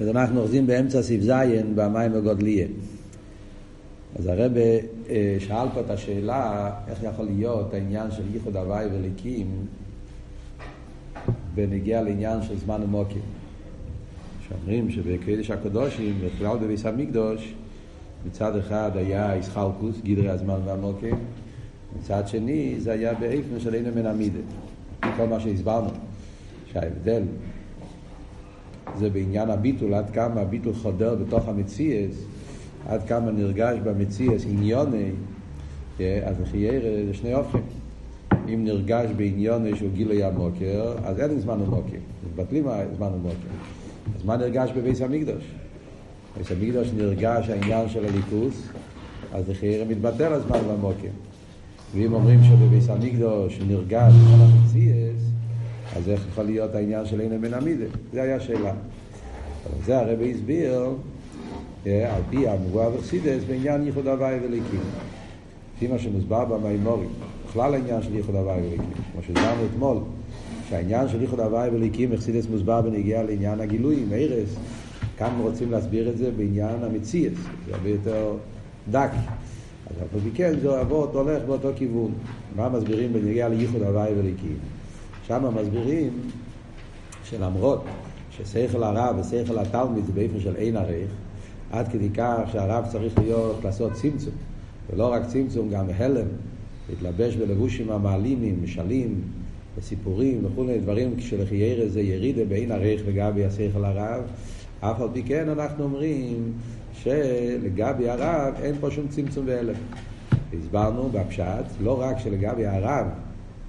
אז אנחנו אוחזים באמצע סעיף ז' במים הגודליה. אז הרב אה, שאל פה את השאלה איך יכול להיות העניין של ייחוד הוואי וליקים בנגיע לעניין של זמן ומוקים. שאומרים שבקדש הקדושים, בכלל בביס המקדוש, מצד אחד היה איסחלקוס, גידרי הזמן והמוקים, מצד שני זה היה באיפן של אין מן המידה. כל מה שהסברנו, שההבדל זה בעניין הביטול, עד כמה הביטול חודר בתוך המציאס, עד כמה נרגש במציאס עניוני, אז לחיירה זה שני אופן. אם נרגש בעניוני שהוא גילוי המוקר, אז אין זמן ומוקר, מבטלים זמן ומוקר. אז מה נרגש בביס המקדוש? בביס המקדוש נרגש העניין של הליכוס, אז לחיירה מתבטל הזמן והמוקר. ואם אומרים שבביס המקדוש נרגש כל המציאס, אז איך יכול להיות העניין של אין מן המידה? זה היה השאלה. זה הרבי הסביר על פי המבואה וחסידס בעניין ייחוד הוואי וליקים. לפי מה שמוסבר במימורים, בכלל העניין של ייחוד הוואי וליקים, כמו שהסברנו אתמול, שהעניין של ייחוד הוואי וליקים בחסידס מוסבר בנגיעה לעניין הגילויים, ערס, כאן רוצים להסביר את זה בעניין המציאס, זה הרבה יותר דק. אז אף כן זה אבות הולך באותו כיוון. מה מסבירים בנגיעה לייחוד הוואי וליקים? שם מסבירים שלמרות ששכל הרב ושכל התלמיד זה באיפה של אין ערך, עד כדי כך שהרב צריך להיות, לעשות צמצום, ולא רק צמצום, גם הלם, להתלבש בלבושים המעלימים, משלים, וסיפורים וכולי, דברים כשלחיירא זה ירידה באין ערך לגבי השכל הרב, אף על פי כן אנחנו אומרים שלגבי הרב אין פה שום צמצום והלם. הסברנו בפשט, לא רק שלגבי הרב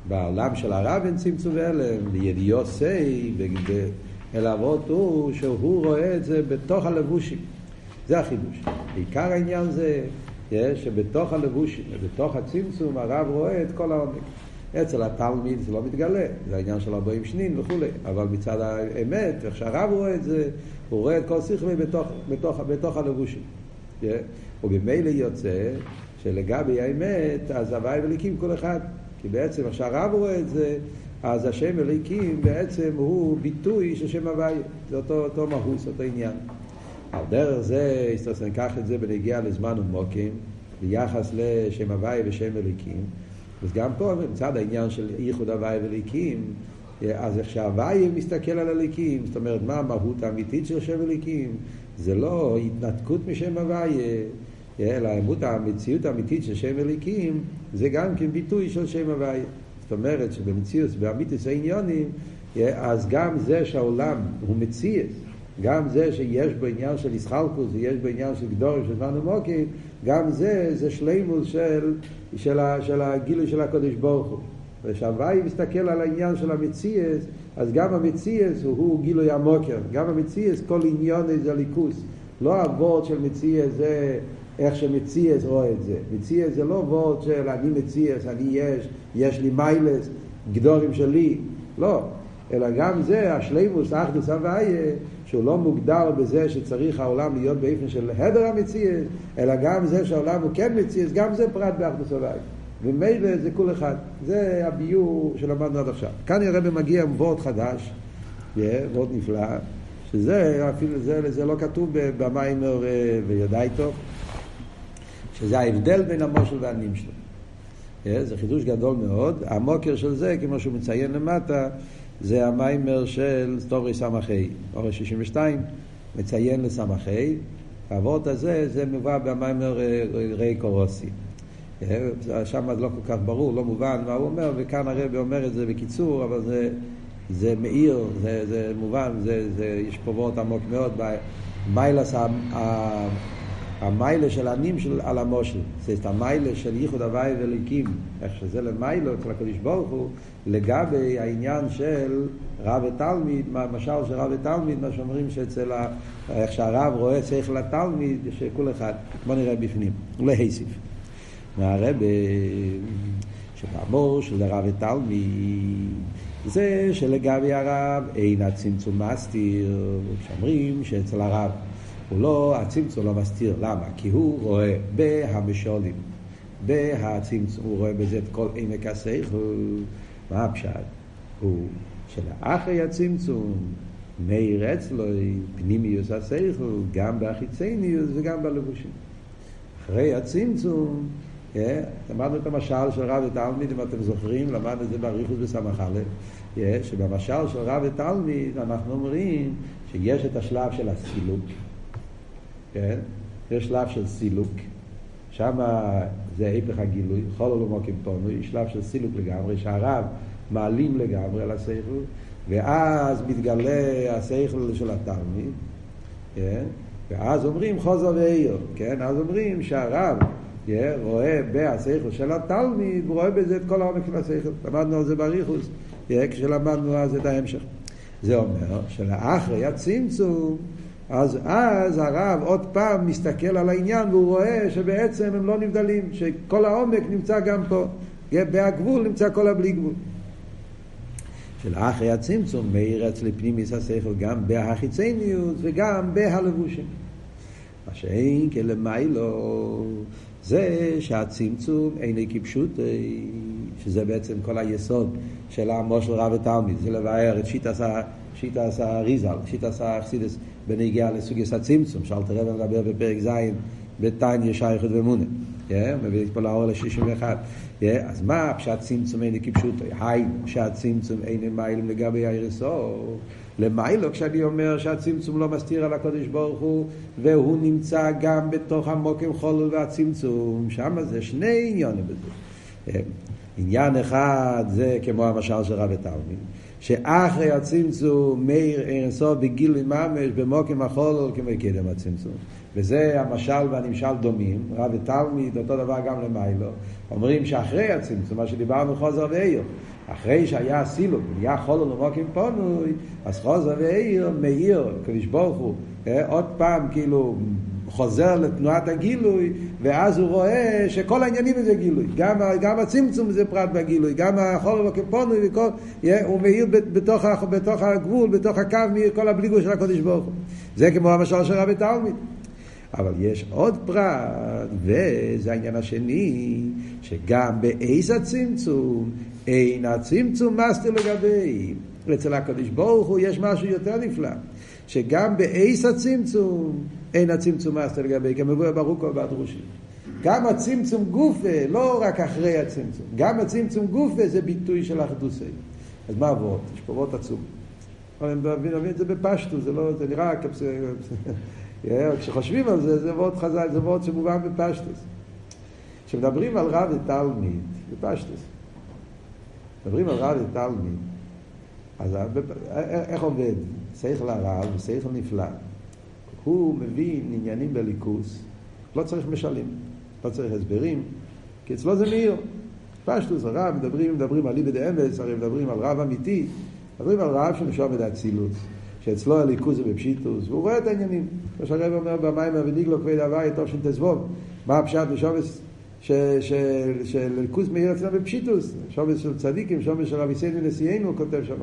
בעולם של הרב אין צמצום והלם, לידיעות סי, אלא אבות הוא שהוא רואה את זה בתוך הלבושים. זה החידוש. עיקר העניין זה שבתוך הלבושים, בתוך הצמצום, הרב רואה את כל העומק. אצל התלמיד זה לא מתגלה, זה העניין של ארבעים שנין וכולי, אבל מצד האמת, איך שהרב רואה את זה, הוא רואה את כל שכלי בתוך, בתוך, בתוך הלבושים. ובמילא יוצא שלגבי האמת, אז הוואי וליקים כל אחד. כי בעצם איך שהרב רואה את זה, אז השם אליקים בעצם הוא ביטוי של שם הוויה. זה אותו, אותו מהוס, אותו עניין. על דרך זה, הסתרסן, ניקח את זה בנגיע לזמן ומוקים, ביחס לשם הוויה ושם אליקים. אז גם פה, מצד העניין של ייחוד הוויה ואליקים, אז איך שהוויה מסתכל על אליקים, זאת אומרת, מה המהות האמיתית של שם אליקים? זה לא התנתקות משם הוויה. אלא המציאות האמיתית של שם אליקים זה גם כן ביטוי של שם הוויה. זאת אומרת שבמציאות, באמיתיס העניונים, אז גם זה שהעולם הוא מציאות, גם זה שיש בו עניין של ישחלקוס ויש בו עניין של גדור של זמן ומוקים, גם זה, זה שלימוס של, של, של הגילוי של הקודש ברוך הוא. ושהוואי מסתכל על העניין של המציאס, אז גם המציאס הוא, הוא גילוי המוקר, גם המציאס כל עניון זה ליכוס. לא הוורד של מציאס זה איך שמציאס רואה את זה. מציאס זה לא וורד של אני מציאס, אני יש, יש לי מיילס, גדורים שלי, לא. אלא גם זה, השלימוס, אחדוס הוויה, שהוא לא מוגדר בזה שצריך העולם להיות באופן של הדר המציאס, אלא גם זה שהעולם הוא כן מציאס, גם זה פרט באחדוס הוויה. ומילא זה כול אחד. זה הביור שלמדנו עד עכשיו. כאן הרב מגיע עם וורד חדש, וורד נפלא, שזה אפילו, זה, זה לא כתוב במיימר אה, וידעי טוב. שזה ההבדל בין המושל והנמשל. אה, זה חידוש גדול מאוד. המוקר של זה, כמו שהוא מציין למטה, זה המיימר של סטורי סמכי, אורי 62, מציין לסמכי. האבות הזה, זה מובא במיימר אה, ריי קורוסי. אה, שם לא כל כך ברור, לא מובן מה הוא אומר, וכאן הרבי אומר את זה בקיצור, אבל זה, זה מאיר, זה, זה מובן, זה, זה, יש פה וורט עמוק מאוד. מיילס המיילה של הנים של על המושל, זה המיילה של ייחוד הוואי וליקים, איך שזה למיילה אצל הקדוש ברוך הוא, לגבי העניין של רב ותלמיד, משל של רב ותלמיד, מה שאומרים שאצל, ה, איך שהרב רואה צריך לתלמיד, שכל אחד, בוא נראה בפנים, להיסיף. מהרב, שבאמור של רב ותלמיד, זה שלגבי הרב אין הצמצום מסתיר, כשאומרים שאצל הרב הוא לא, הצמצום לא מסתיר. למה? כי הוא רואה בהמשולים, בהצמצום, הוא רואה בזה את כל עמק השכל. מה הפשט? הוא שלאחרי הצמצום, מאיר אצלו פנימיוס השכל, גם באחיצניוס וגם בלבושים. אחרי הצמצום, אה, למדנו את המשל של רב ותלמיד, אם אתם זוכרים, למדנו את זה באריכות א', אה, שבמשל של רב ותלמיד אנחנו אומרים שיש את השלב של הסילוק, כן? יש שלב של סילוק, שם זה היפך הגילוי, כל עולמוקים פונוי, שלב של סילוק לגמרי, שהרב מעלים לגמרי על השכל, ואז מתגלה השכל של התלמיד, כן? ואז אומרים חוזר ועיר, כן? אז אומרים שהרב yeah, רואה בהשכל של התלמיד, הוא רואה בזה את כל העומק של השכל. למדנו על זה בריחוס, yeah, כשלמדנו אז את ההמשך. זה אומר שלאחרי הצמצום, אז אז הרב עוד פעם מסתכל על העניין והוא רואה שבעצם הם לא נבדלים, שכל העומק נמצא גם פה, בהגבול נמצא כל הבלי גבול. שלאחרי הצמצום מאיר אצלי פנימיס השכל גם בהחיצניוס וגם בהלבושים. מה שאין כלמיילו זה שהצמצום איני כפשוט, שזה בעצם כל היסוד של העמו של רב ותלמיד, זה לבאר את שיטס האריזל, שיטס האכסידס בנגיעה לסוגיית הצמצום, שאלת רב מדבר בפרק ז' בתניא שייכות ומונה. מביא פה לאור ל-61. אז מה פשט צמצום איני כפשוטו? היינו שהצמצום איני מיילים לגבי הירסו. למיילו כשאני אומר שהצמצום לא מסתיר על הקודש ברוך הוא והוא נמצא גם בתוך המוקם חולל והצמצום שם זה שני עניונים בזה עניין אחד זה כמו המשל של רבי תלמיד שאחרי הצמצום מאיר אירסו בגילוי ממש במוקם החולל כמו קדם הצמצום וזה המשל והנמשל דומים, רב ותלמיד, אותו דבר גם למיילו. אומרים שאחרי הצמצום, מה שדיברנו חוזר ואיר, אחרי שהיה סילוק, נהיה חולו למוקים פונוי, אז חוזר ואיר מאיר, קדוש ברוך הוא, אה, עוד פעם כאילו חוזר לתנועת הגילוי, ואז הוא רואה שכל העניינים זה גילוי. גם, גם הצמצום זה פרט בגילוי, גם החול לא כפונוי, וכל, הוא מאיר בתוך, בתוך הגבול, בתוך הקו, מאיר כל הבליגו של הקודש ברוך הוא. זה כמו המשל של רבי תלמיד. אבל יש עוד פרט, וזה העניין השני, שגם באיזה הצמצום, אין הצמצום מסתיר לגבי. אצל הקדוש ברוך הוא יש משהו יותר נפלא, שגם באיזה הצמצום, אין הצמצום מסתיר לגבי, כמבואר ברוקו בדרושים. גם הצמצום גופה, לא רק אחרי הצמצום, גם הצמצום גופה זה ביטוי של אחדוסי. אז מה עבוד? יש פה עבוד עצום. אבל אני מבין את זה בפשטו, זה, לא, זה נראה כשחושבים על זה, זה מאוד חזק, זה מאוד שמובן בפשטוס. כשמדברים על רב ותלמיד, בפשטוס, מדברים על רב ותלמיד, אז איך עובד? שכל הרב הוא שכל נפלא. הוא מבין עניינים בליכוס, לא צריך משלים, לא צריך הסברים, כי אצלו זה מאיר. פשטוס, הרב, מדברים, מדברים על ליבד אמס, הרי מדברים על רב אמיתי, מדברים על רב שנשום את האצילות. שאצלו הליכוז זה בפשיטוס, והוא רואה את העניינים. כמו שהרב אומר במים וניגלו כבד הוואי, טוב של תזבוב. מה הפשט ושומס שליכוז מאיר אצלנו בפשיטוס, שומס של צדיקים, שומס של רבי סיינו נשיאנו, הוא כותב שם.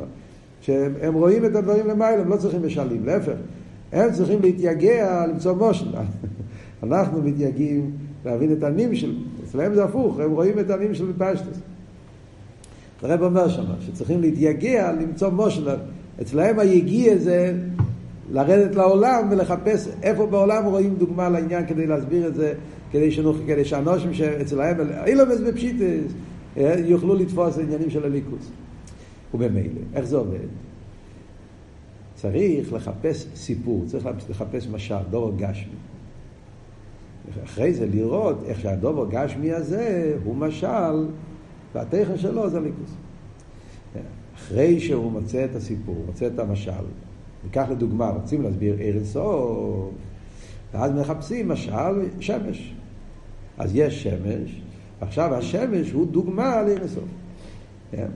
שהם רואים את הדברים למעלה, הם לא צריכים משלים, להפך. הם צריכים להתייגע, למצוא מושל. אנחנו מתייגעים להבין את הנים של, אצלם זה הפוך, הם רואים את הנים של פשטוס. הרב אומר שם, שצריכים להתייגע, למצוא מושל. אצלהם היגיע זה לרדת לעולם ולחפש איפה בעולם רואים דוגמה לעניין כדי להסביר את זה, כדי, שנוח, כדי שאנושים שאצלהם אילומס בפשיטס אה, יוכלו לתפוס עניינים של הליכוס. ובמילא, איך זה עובד? צריך לחפש סיפור, צריך לחפש משל, דובר גשמי. אחרי זה לראות איך שהדובר גשמי הזה הוא משל, והתכן שלו זה ליכוס. אחרי שהוא מוצא את הסיפור, מוצא את המשל, ניקח לדוגמה, רוצים להסביר ארץ אור, ואז מחפשים משל שמש. אז יש שמש, ועכשיו השמש הוא דוגמה. כן?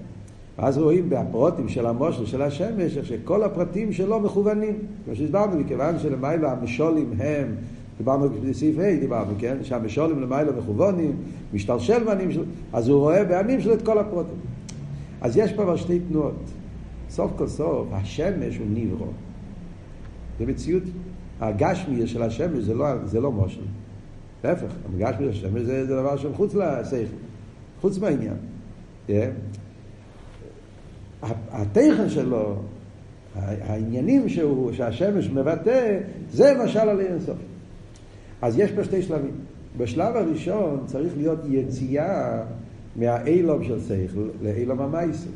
ואז רואים בפרוטים של המושל של השמש, איך שכל הפרטים שלו מכוונים. כמו שהסברנו, מכיוון שלמעלה המשולים הם, דיברנו בסעיף ה', דיברנו, כן? שהמשולים למעלה מכוונים, משתלשל בנים של... אז הוא רואה בעמים שלו את כל הפרוטים. אז יש פה אבל שתי תנועות. סוף כל סוף, השמש הוא נברו. זה מציאות, הגשמי של השמש זה לא, זה לא מושל. להפך, הגשמי של השמש זה, זה דבר שהוא חוץ לשכל, חוץ מהעניין. Yeah. התכן שלו, העניינים שהוא, שהשמש מבטא, זה משל על אינסוף. אז יש פה שתי שלבים. בשלב הראשון צריך להיות יציאה מהאילום של שכל לאילום המייסר.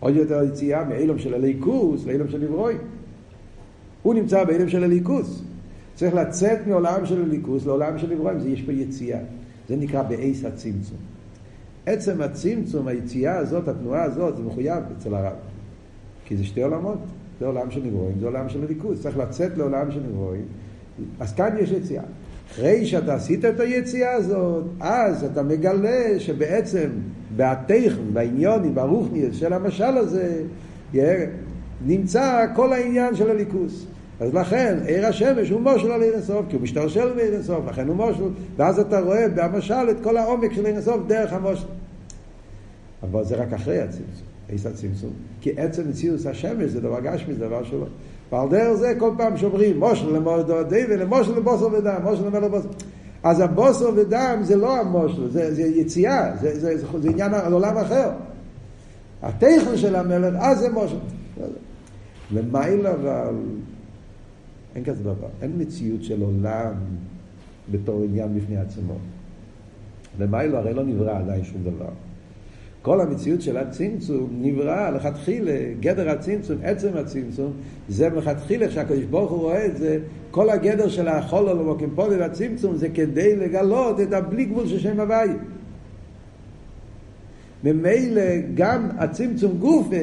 עוד יותר יציאה מאילום של הליכוס לאילום של נברוי. הוא נמצא באילום של הליכוס. צריך לצאת מעולם של הליכוס לעולם של נברוי, יש פה יציאה. זה נקרא באייס הצמצום. עצם הצמצום, היציאה הזאת, התנועה הזאת, זה מחויב אצל הרב. כי זה שתי עולמות. זה עולם של נברואים, זה עולם של הליכוז. צריך לצאת לעולם של נברואים. אז כאן יש יציאה. אחרי שאתה עשית את היציאה הזאת, אז אתה מגלה שבעצם בהטכן, בעניונים, ברוכניאס של המשל הזה, נמצא כל העניין של הליכוס. אז לכן עיר השמש הוא מושל על עיר הסוף, כי הוא משתרשל בעיר הסוף, לכן הוא מושל, ואז אתה רואה במשל את כל העומק של עיר הסוף דרך המושל. אבל זה רק אחרי הצמצום. איזה הצמצום? כי עצם מציאות השמש זה דבר גשמי, זה דבר שלו. ועל דרך זה כל פעם שאומרים מושל למורדו די ולמושל לבוסר ודם, מושל למלו בוסר. אז הבוסר ודם זה לא המושל, זה, זה יציאה, זה, זה, זה, זה עניין על עולם אחר. הטכן של המלך, אז זה מושל. למעלה אבל אין כזה דבר, אין מציאות של עולם בתור עניין בפני עצמו. למעלה הרי לא נברא עדיין שום דבר. כל המציאות של הצמצום נברא לכתחילה, גדר הצמצום, עצם הצמצום, זה מלכתחילה, כשהקדוש ברוך הוא רואה את זה, כל הגדר של החול על המוקים פולי והצמצום זה כדי לגלות את הבלי גבול של שם הוואי. ממילא גם הצמצום גופה,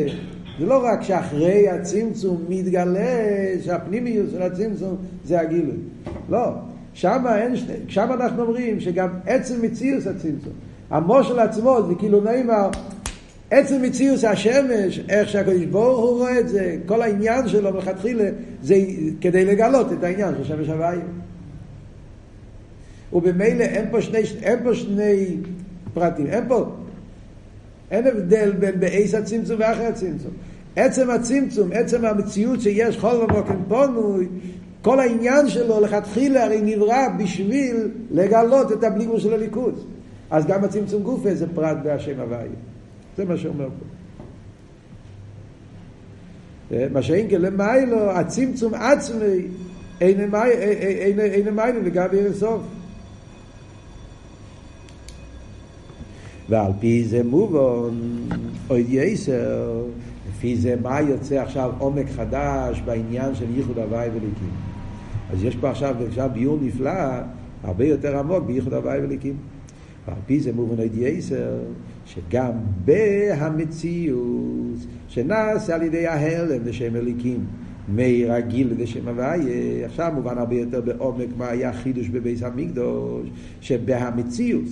זה לא רק שאחרי הצמצום מתגלה שהפנימיות של הצמצום זה הגילוי. לא, שם, אין, שם אנחנו אומרים שגם עצם מציאות הצמצום. המושל עצמו זה כאילו נאמר, עצם מציאות השמש, איך שהקדוש ברוך הוא רואה את זה, כל העניין שלו מלכתחילה, זה כדי לגלות את העניין של שמש הוויה. ובמילא אין פה שני, אין פה שני פרטים, אין פה, אין הבדל בין באיס הצמצום ואחרי הצמצום. עצם הצמצום, עצם המציאות שיש חול ומוקם פונוי, כל העניין שלו לכתחילה הרי נברא בשביל לגלות את הבליגור של הליכוז. אז גם הצמצום גופה זה פרט בהשם הוויה. זה מה שאומר פה. אה, מה שאין כן למיילו, הצמצום עצמי אין מיילו לגבי אינסוף. ועל פי זה מובן, אוי יסר, לפי זה מה יוצא עכשיו עומק חדש בעניין של ייחוד הוואי וליקים. אז יש פה עכשיו, עכשיו ביור נפלא, הרבה יותר עמוק בייחוד הוואי וליקים. ועל פי זה מובן עוד יסר, שגם בהמציאות שנעשה על ידי ההלם לשם אליקים, מי רגיל לשם הוויה, עכשיו מובן הרבה יותר בעומק מה היה חידוש בביס המקדוש, שבהמציאות,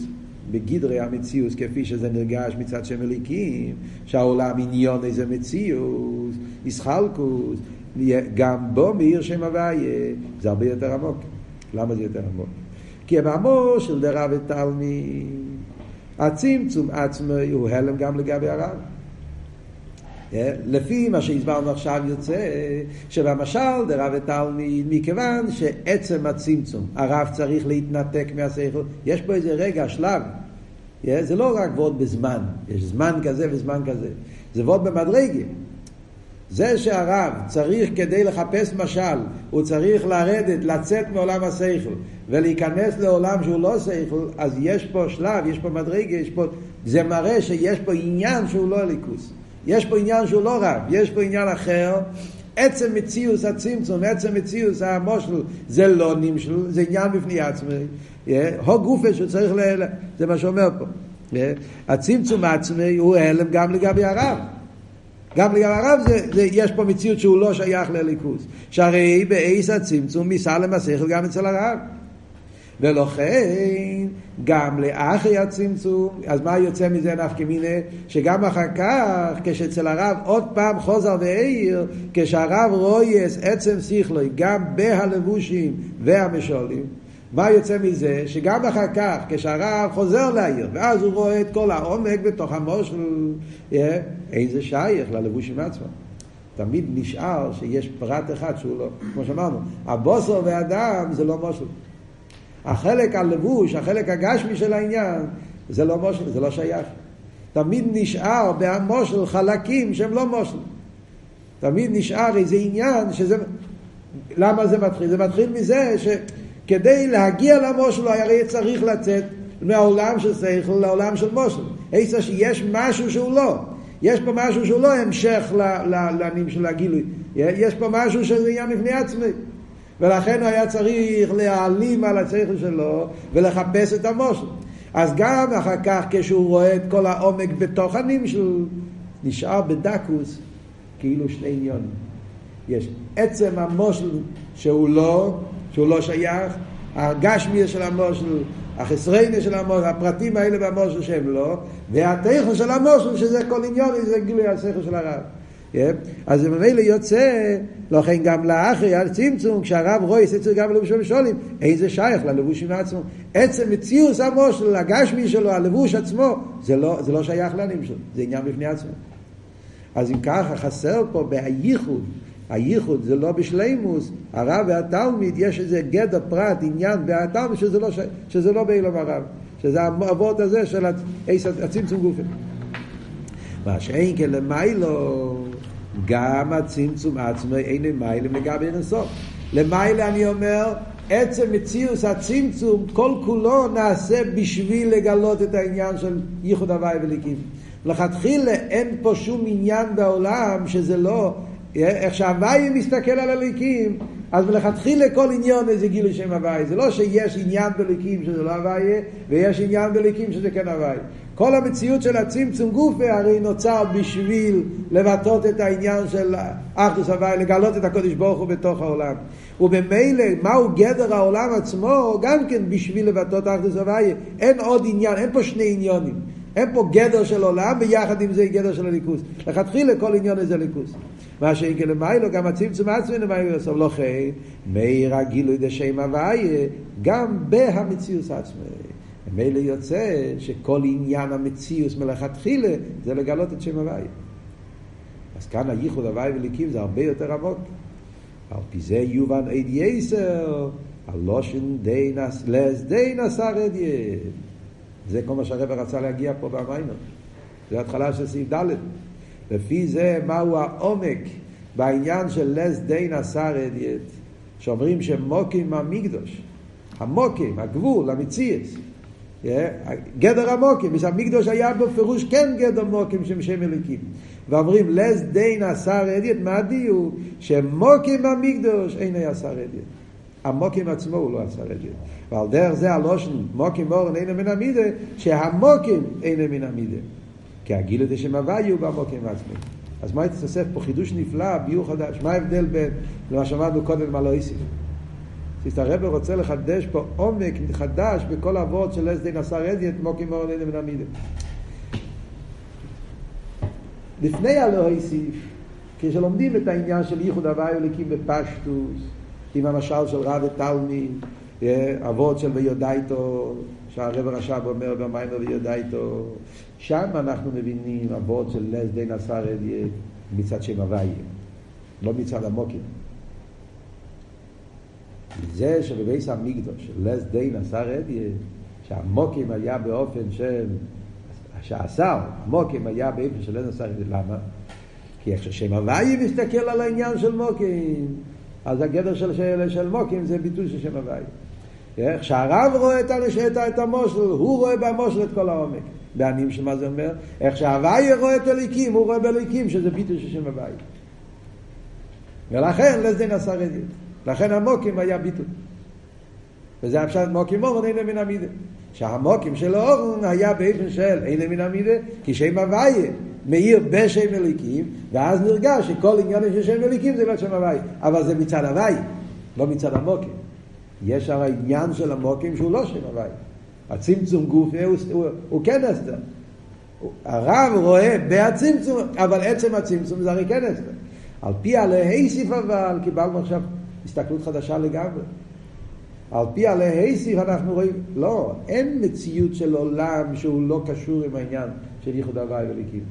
בגדרי המציאות, כפי שזה נרגש מצד שם אליקים, שהעולם עניון איזה מציאות, ישחלקוס, גם בו מאיר שם הוויה, זה הרבה יותר עמוק. למה זה יותר עמוק? כי המאמור של דרב ותלמי, הצמצום עצמי הוא הלם גם לגבי הרב. אה, לפי מה שהסברנו עכשיו יוצא שבמשל דרב ותלמיד מכיוון שעצם הצמצום הרב צריך להתנתק מהשכל יש פה איזה רגע שלב. אה, זה לא רק ועוד בזמן יש זמן כזה וזמן כזה. זה ועוד במדרגה זה שהרב צריך כדי לחפש משל, הוא צריך לרדת, לצאת מעולם השכל ולהיכנס לעולם שהוא לא שכל, אז יש פה שלב, יש פה מדרגה, יש פה, זה מראה שיש פה עניין שהוא לא ליכוס. יש פה עניין שהוא לא רב, יש פה עניין אחר. עצם מציאוס הצמצום, עצם מציאוס המושל, זה לא נמשל, זה עניין בפני עצמי. הו גופה שהוא צריך ל... זה מה שאומר פה. הצמצום עצמי הוא הלם גם לגבי הרב. גם לגבי הרב זה, זה, יש פה מציאות שהוא לא שייך לליכוז. שהרי באיס הצמצום מסלם השכל גם אצל הרב. ולכן גם לאחרי הצמצום, אז מה יוצא מזה נפקא מינה? שגם אחר כך, כשאצל הרב עוד פעם חוזר ועיר, כשהרב רויס עצם שכלוי, גם בהלבושים והמשולים, מה יוצא מזה? שגם אחר כך, כשהרב חוזר לעיר, ואז הוא רואה את כל העומק בתוך המושל, אין זה שייך ללבושים עצמם. תמיד נשאר שיש פרט אחד שהוא לא, כמו שאמרנו, הבוסר והדם זה לא מושל. החלק הלבוש, החלק הגשמי של העניין, זה לא מושל, זה לא שייך. תמיד נשאר בהמושל חלקים שהם לא מושל. תמיד נשאר איזה עניין שזה... למה זה מתחיל? זה מתחיל מזה שכדי להגיע למושל הרי צריך לצאת מהעולם של שכל לעולם של מושל. איזה שיש משהו שהוא לא. יש פה משהו שהוא לא המשך לענים של הגילוי. יש פה משהו שזה עניין בפני עצמי. ולכן הוא היה צריך להעלים על השכל שלו ולחפש את המושל. אז גם אחר כך כשהוא רואה את כל העומק בתוך הנמשל, נשאר בדקוס כאילו שני עניונים. יש עצם המושל שהוא לא, שהוא לא שייך, הגשמיה של המושל, החסריינה של המושל, הפרטים האלה במושל שהם לא, והתכן של המושל שזה כל עניון, זה גילוי השכל של הרב. אז זה ממילא יוצא, לכן גם לאחרי הצמצום, כשהרב רואה אצל גם בלבוש המשולים, אין זה שייך ללבוש עם עצמו. עצם מציאוס המושל, הגשמי שלו, הלבוש עצמו, זה לא, זה לא שייך לענים שלו, זה עניין בפני עצמו. אז אם ככה חסר פה בהייחוד, הייחוד זה לא בשלימוס, הרב והתלמיד יש איזה גדר פרט, עניין והתלמיד שזה לא, שזה לא באילום הרב, שזה האבות הזה של הצמצום גופן. מה שאין כן למיילו, גם הצמצום עצמו אין למיילו לגבי אינסוף. למיילו אני אומר, עצם מציאוס הצמצום כל כולו נעשה בשביל לגלות את העניין של ייחוד הוואי וליקים. לכתחילה אין פה שום עניין בעולם שזה לא, איך שהוואי מסתכל על הליקים, אז מלכתחילה כל עניון איזה גילוי שם הוואי. זה לא שיש עניין בליקים שזה לא הוואי, ויש עניין בליקים שזה כן הוואי. כל המציאות של הצמצום גופה הרי נוצר בשביל לבטאות את העניין של אחדוס הוואי, לגלות את הקודש ברוך הוא בתוך העולם. ובמילא, מהו גדר העולם עצמו, גם כן בשביל לבטאות אחדוס הוואי. אין עוד עניין, אין פה שני עניונים. אין פה גדר של עולם, ויחד עם זה גדר של הליכוס. לכתחילה כל עניון זה ליכוס. מה שאין למיילו, גם הצמצום עצמי למיילו יוסף לא חי, מאיר הגילוי דשם הוויה, גם בהמציאוס עצמי. ממילא יוצא שכל עניין המציאוס מלכתחילה זה לגלות את שם הוויה. אז כאן הייחוד הוויה וליקים זה הרבה יותר עמוק. על פי זה יובן עד יסר, הלושן די נס, לס די נסר עד זה כל מה שהרבא רצה להגיע פה במיינות. זה התחלה של סעיף ד'. לפי זה מהו העומק בעניין של לס דיין עשר אדיאט, שאומרים שמוקים המקדוש, המוקים, הגבול, המציאס, גדר המוקים, המקדוש היה בפירוש כן גדר מוקים שם שם אליקים. ואומרים לס דיין עשר אדיאט, מה הדיוק? שמוקים המקדוש אין היה עשר אדיאט. המוקים עצמו הוא לא עשר אדיאט. ועל דרך זה הלושן מוקים אורן אין מן המידה, שהמוקים אין מן המידה. כי הגיל הזה הוא במוקים עצמי. אז מה יתוסף פה? חידוש נפלא, ביור חדש. מה ההבדל בין למה שאמרנו קודם מה לא? הרב רוצה לחדש פה עומק חדש בכל אבות של אס דין עשר אדיאט אין מן המידה. לפני הלא הוסיף, כשלומדים את העניין של ייחוד הוואי וליקים בפשטוס, עם המשל של רב ותלמיד, אבות של ויודאיתו, שהרב הרש"ב אומר במיימר ויודאיתו, שם אנחנו מבינים אבות של לס דין עשר אדיה מצד שם הוויה, לא מצד המוקים. זה שבבייס המקדוש, לס דין עשר אדיה, שהמוקים היה באופן של, שהשר, המוקים היה באופן של לס עשר אדיה, למה? כי איך ששם הוויה מסתכל על העניין של מוקים, אז הגדר של, של, של מוקים זה ביטוי של שם הוויה. איך שהרב רואה את, את, את המושל, הוא רואה במושל את כל העומק. בענים של מה זה אומר? איך שהוויה רואה את הליקים, הוא רואה בליקים שזה ביטוי של שם הוויה. ולכן לזה נסע רדית. לכן המוקים היה ביטוי. וזה הפשט מוקים אורן אין מן המידה. שהמוקים של אורן היה באופן של אין מן המידה, כי שם הוויה מאיר בשם אליקים, ואז נרגש שכל עניין של שם אליקים זה לא שם הוויה. אבל זה מצד הוויה, לא מצד המוקים. יש הרי עניין של המוקים שהוא לא שם הוויה. הצמצום גוף הוא, הוא, הוא כן אסתר. הרב רואה בהצמצום, אבל עצם הצמצום זה הרי כן אסתר. על פי הלהיסיף אבל קיבלנו עכשיו הסתכלות חדשה לגמרי. על פי הלהיסיף אנחנו רואים, לא, אין מציאות של עולם שהוא לא קשור עם העניין של ייחוד הוואי וליקים.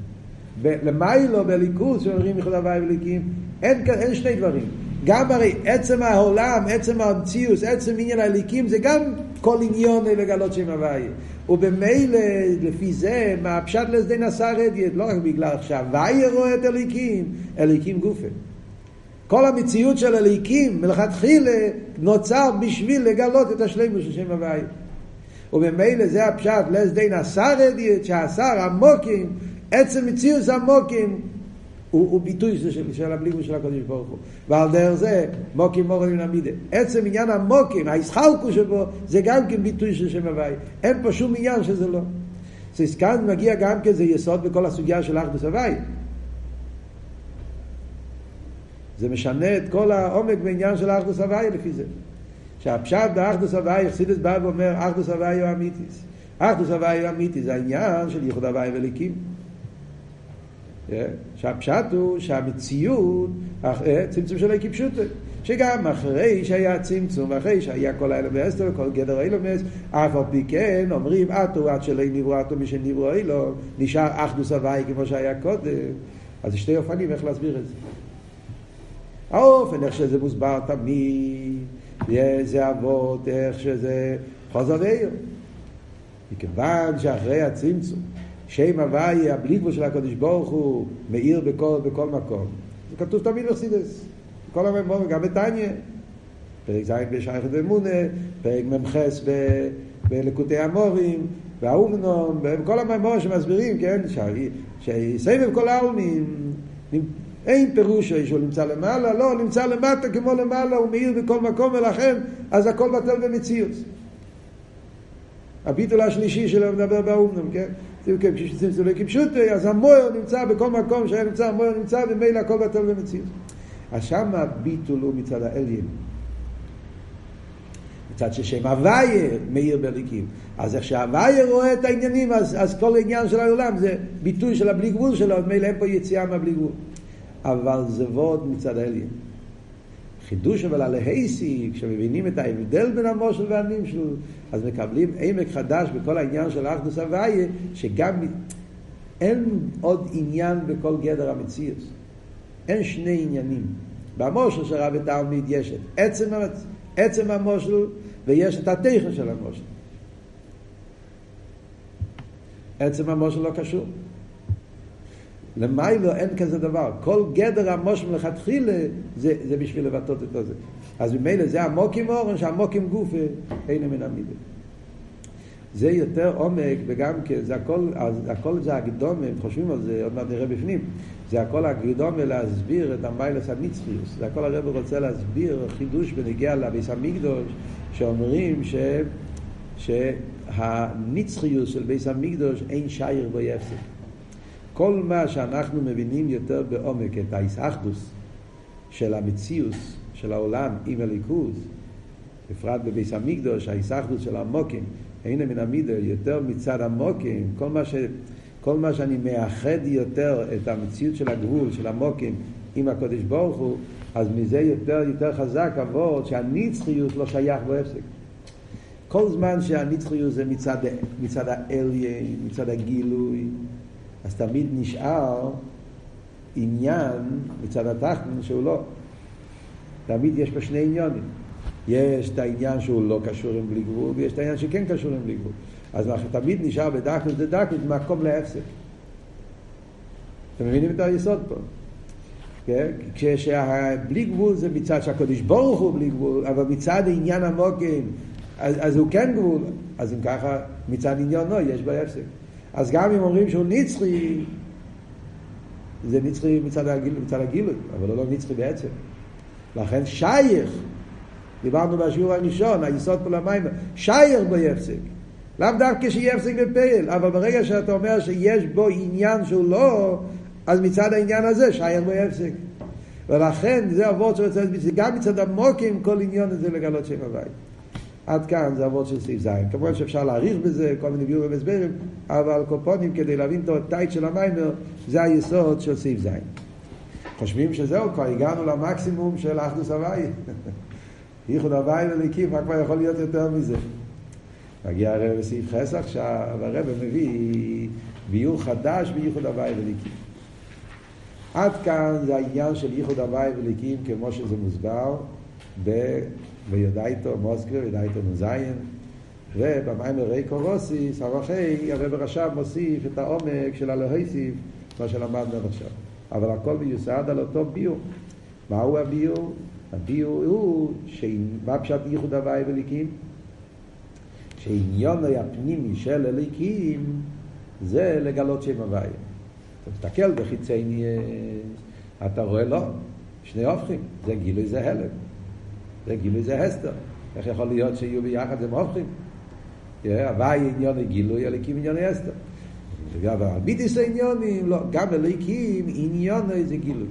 למיילו בליכוז שאומרים ייחוד הוואי וליקים, אין, אין שני דברים. גם הרי עצם העולם, עצם המציאוס, עצם עניין הליקים, זה גם כל עניון לגלות שם הוויה. ובמילא, לפי זה, מה פשט לסדי נסר אדיאט, לא רק בגלל שהוויה רואה את הליקים, הליקים גופה. כל המציאות של הליקים, מלכתחילה, נוצר בשביל לגלות את השלימוס של שם הוויה. וממילא זה הפשט לסדי נסר אדיאט, שהשר המוקים, עצם מציאות המוקים, הוא, הוא ביטוי של, של הבליגות של הקדוש ברוך הוא. ועל דרך זה מוקים מורן מן המידה. עצם עניין המוקים, הישחלקו שבו, זה גם כן ביטוי של שם הוואי. אין פה שום עניין שזה לא. אז כאן מגיע גם כן, זה יסוד בכל הסוגיה של אחדוס הוואי. זה משנה את כל העומק בעניין של אחדוס הוואי לפי זה. שהפשט באחדוס הוואי, חסידס בא ואומר, אחדוס הוואי הוא אמיתיס. אחדוס הוואי הוא אמיתיס, זה העניין של ייחוד הוואי וליקים. שהפשט הוא שהמציאות, צמצום של הקיפשוטו, שגם אחרי שהיה צמצום, ואחרי שהיה כל האלו ואסתר וכל גדר אילומס, אף על פי כן אומרים אטו עד שלא נברא אטו מי שנברא אילו, נשאר אחדוס הוואי כמו שהיה קודם. אז שתי אופנים איך להסביר את זה. האופן איך שזה מוסבר תמיד, זה אבות, איך שזה חוזר ואיר. מכיוון שאחרי הצמצום שם הוויה, הבליגבו של הקדוש ברוך הוא, מאיר בכל, בכל מקום. זה כתוב תמיד בחסידס. כל הממור, גם בתניא. פרק ז' בשייכת אמונה, פרק מ"ח בלקוטי המורים, והאומנום, בכל הממור שמסבירים, כן, שסבב כל העלמים, אין פירוש שהוא נמצא למעלה, לא, נמצא למטה כמו למעלה, הוא מאיר בכל מקום, ולכן, אז הכל בטל במציאות. הביטול השלישי שלו מדבר באומנום, כן? כשצמצום לא כפשוטי, אז המויר נמצא בכל מקום שהיה נמצא, המויר נמצא, ומילא הכל בטל במציאות. אז שם הביטול הוא מצד האליין. מצד ששם הוויה מאיר בליקים. אז איך שהוויה רואה את העניינים, אז, אז כל העניין של העולם זה ביטוי של הבלי גבול שלו, מילא אין פה יציאה מהבלי גבול. אבל זה וורד מצד האליין. חידוש אבל על ההייסי, כשמבינים את ההבדל בין המושל והנמשל, אז מקבלים עמק חדש בכל העניין של אחדוס הוויה, שגם אין עוד עניין בכל גדר המציאות. אין שני עניינים. במושל של רבי תלמיד יש את עצם, עצם המושל ויש את התכן של המושל. עצם המושל לא קשור. למיילו אין כזה דבר. כל גדר המושל מלכתחילה זה, זה בשביל לבטא את זה. אז ממילא זה המוקים אורן, שהמוקים גוף אין מן המידה. זה יותר עומק וגם כן, זה הכל, הכל זה הקדומה, אם חושבים על זה, עוד מעט נראה בפנים, זה הכל הקדומה להסביר את המיילס הנצחיוס, זה הכל הרב רוצה להסביר חידוש בנגיע לביס המקדוש, שאומרים ש, שהנצחיוס של ביס המקדוש אין שייר בו יפסק. כל מה שאנחנו מבינים יותר בעומק את האיסאחדוס של המציאוס של העולם עם הליכוז, בפרט בביס המקדוש, האיסאחדוס של המוקים, הנה מן המידה, יותר מצד המוקים, כל מה, ש, כל מה שאני מאחד יותר את המציאות של הגבול, של המוקים, עם הקודש ברוך הוא, אז מזה יותר, יותר חזק עבור שהנצחיות לא שייך בו הפסק. כל זמן שהנצחיות זה מצד, מצד האליין, מצד הגילוי, אז תמיד נשאר עניין מצד התחתון שהוא לא. תמיד יש פה שני עניונים. יש את העניין שהוא לא קשור עם בלי גבול, ויש את העניין שכן קשור עם בלי גבול. אז תמיד נשאר בדקות דדקות מקום להפסק. אתם מבינים את היסוד פה? כן? כשהבלי גבול זה מצד שהקדוש ברוך הוא בלי גבול, אבל מצד עניין המוקים, אז, אז הוא כן גבול, אז אם ככה, מצד עניון לא, יש בו הפסק. אז גם אם אומרים שהוא נצחי, זה נצחי מצד, הגיל, מצד הגילוי, אבל הוא לא נצחי בעצם. לכן שייך, דיברנו בשיעור הראשון, היסוד פה למים, שייך בו יפסק. לאו דווקא שיהיה הפסק בפייל, אבל ברגע שאתה אומר שיש בו עניין שהוא לא, אז מצד העניין הזה שייך בו יפסק. ולכן זה אבות שרוצה גם מצד המוקים כל עניין הזה לגלות שם הבית. עד כאן זה אבות של סעיף ז'. כמובן שאפשר להעריך בזה כל מיני ביורים והסברים, אבל קופונים כדי להבין את הטייט של המיימר, זה היסוד של סעיף ז'. חושבים שזהו, כבר הגענו למקסימום של אחדוס הוואי. ייחוד הוואי וליקים, מה כבר יכול להיות יותר מזה? מגיע הרב בסעיף חס עכשיו, הרב מביא ביור חדש בייחוד הוואי וליקים. עד כאן זה העניין של ייחוד הוואי וליקים כמו שזה מוסבר ב... ויודעיתו מוסקר, ויודעיתו נזיין ובמיימר ריקו רוסי, סבכי, הרב רש"ב מוסיף את העומק של הלהוסיף, מה שלמדנו עד עכשיו. אבל הכל מיוסד על אותו ביור. מהו הביור? הביור הוא, מה פשט ייחוד הוואי וליקים? שעניון הפנימי של הליקים זה לגלות שם הוויה. אתה מסתכל בחיצי נהיה, אתה רואה לא, שני הופכים, זה גילוי זה הלם, זה גילוי זה הסתר. איך יכול להיות שיהיו ביחד הם הופכים? הוויה עניון גילוי, הליקים עניון אסתר. וגם הביטיס העניונים, לא, גם הליקים עניון זה גילוי.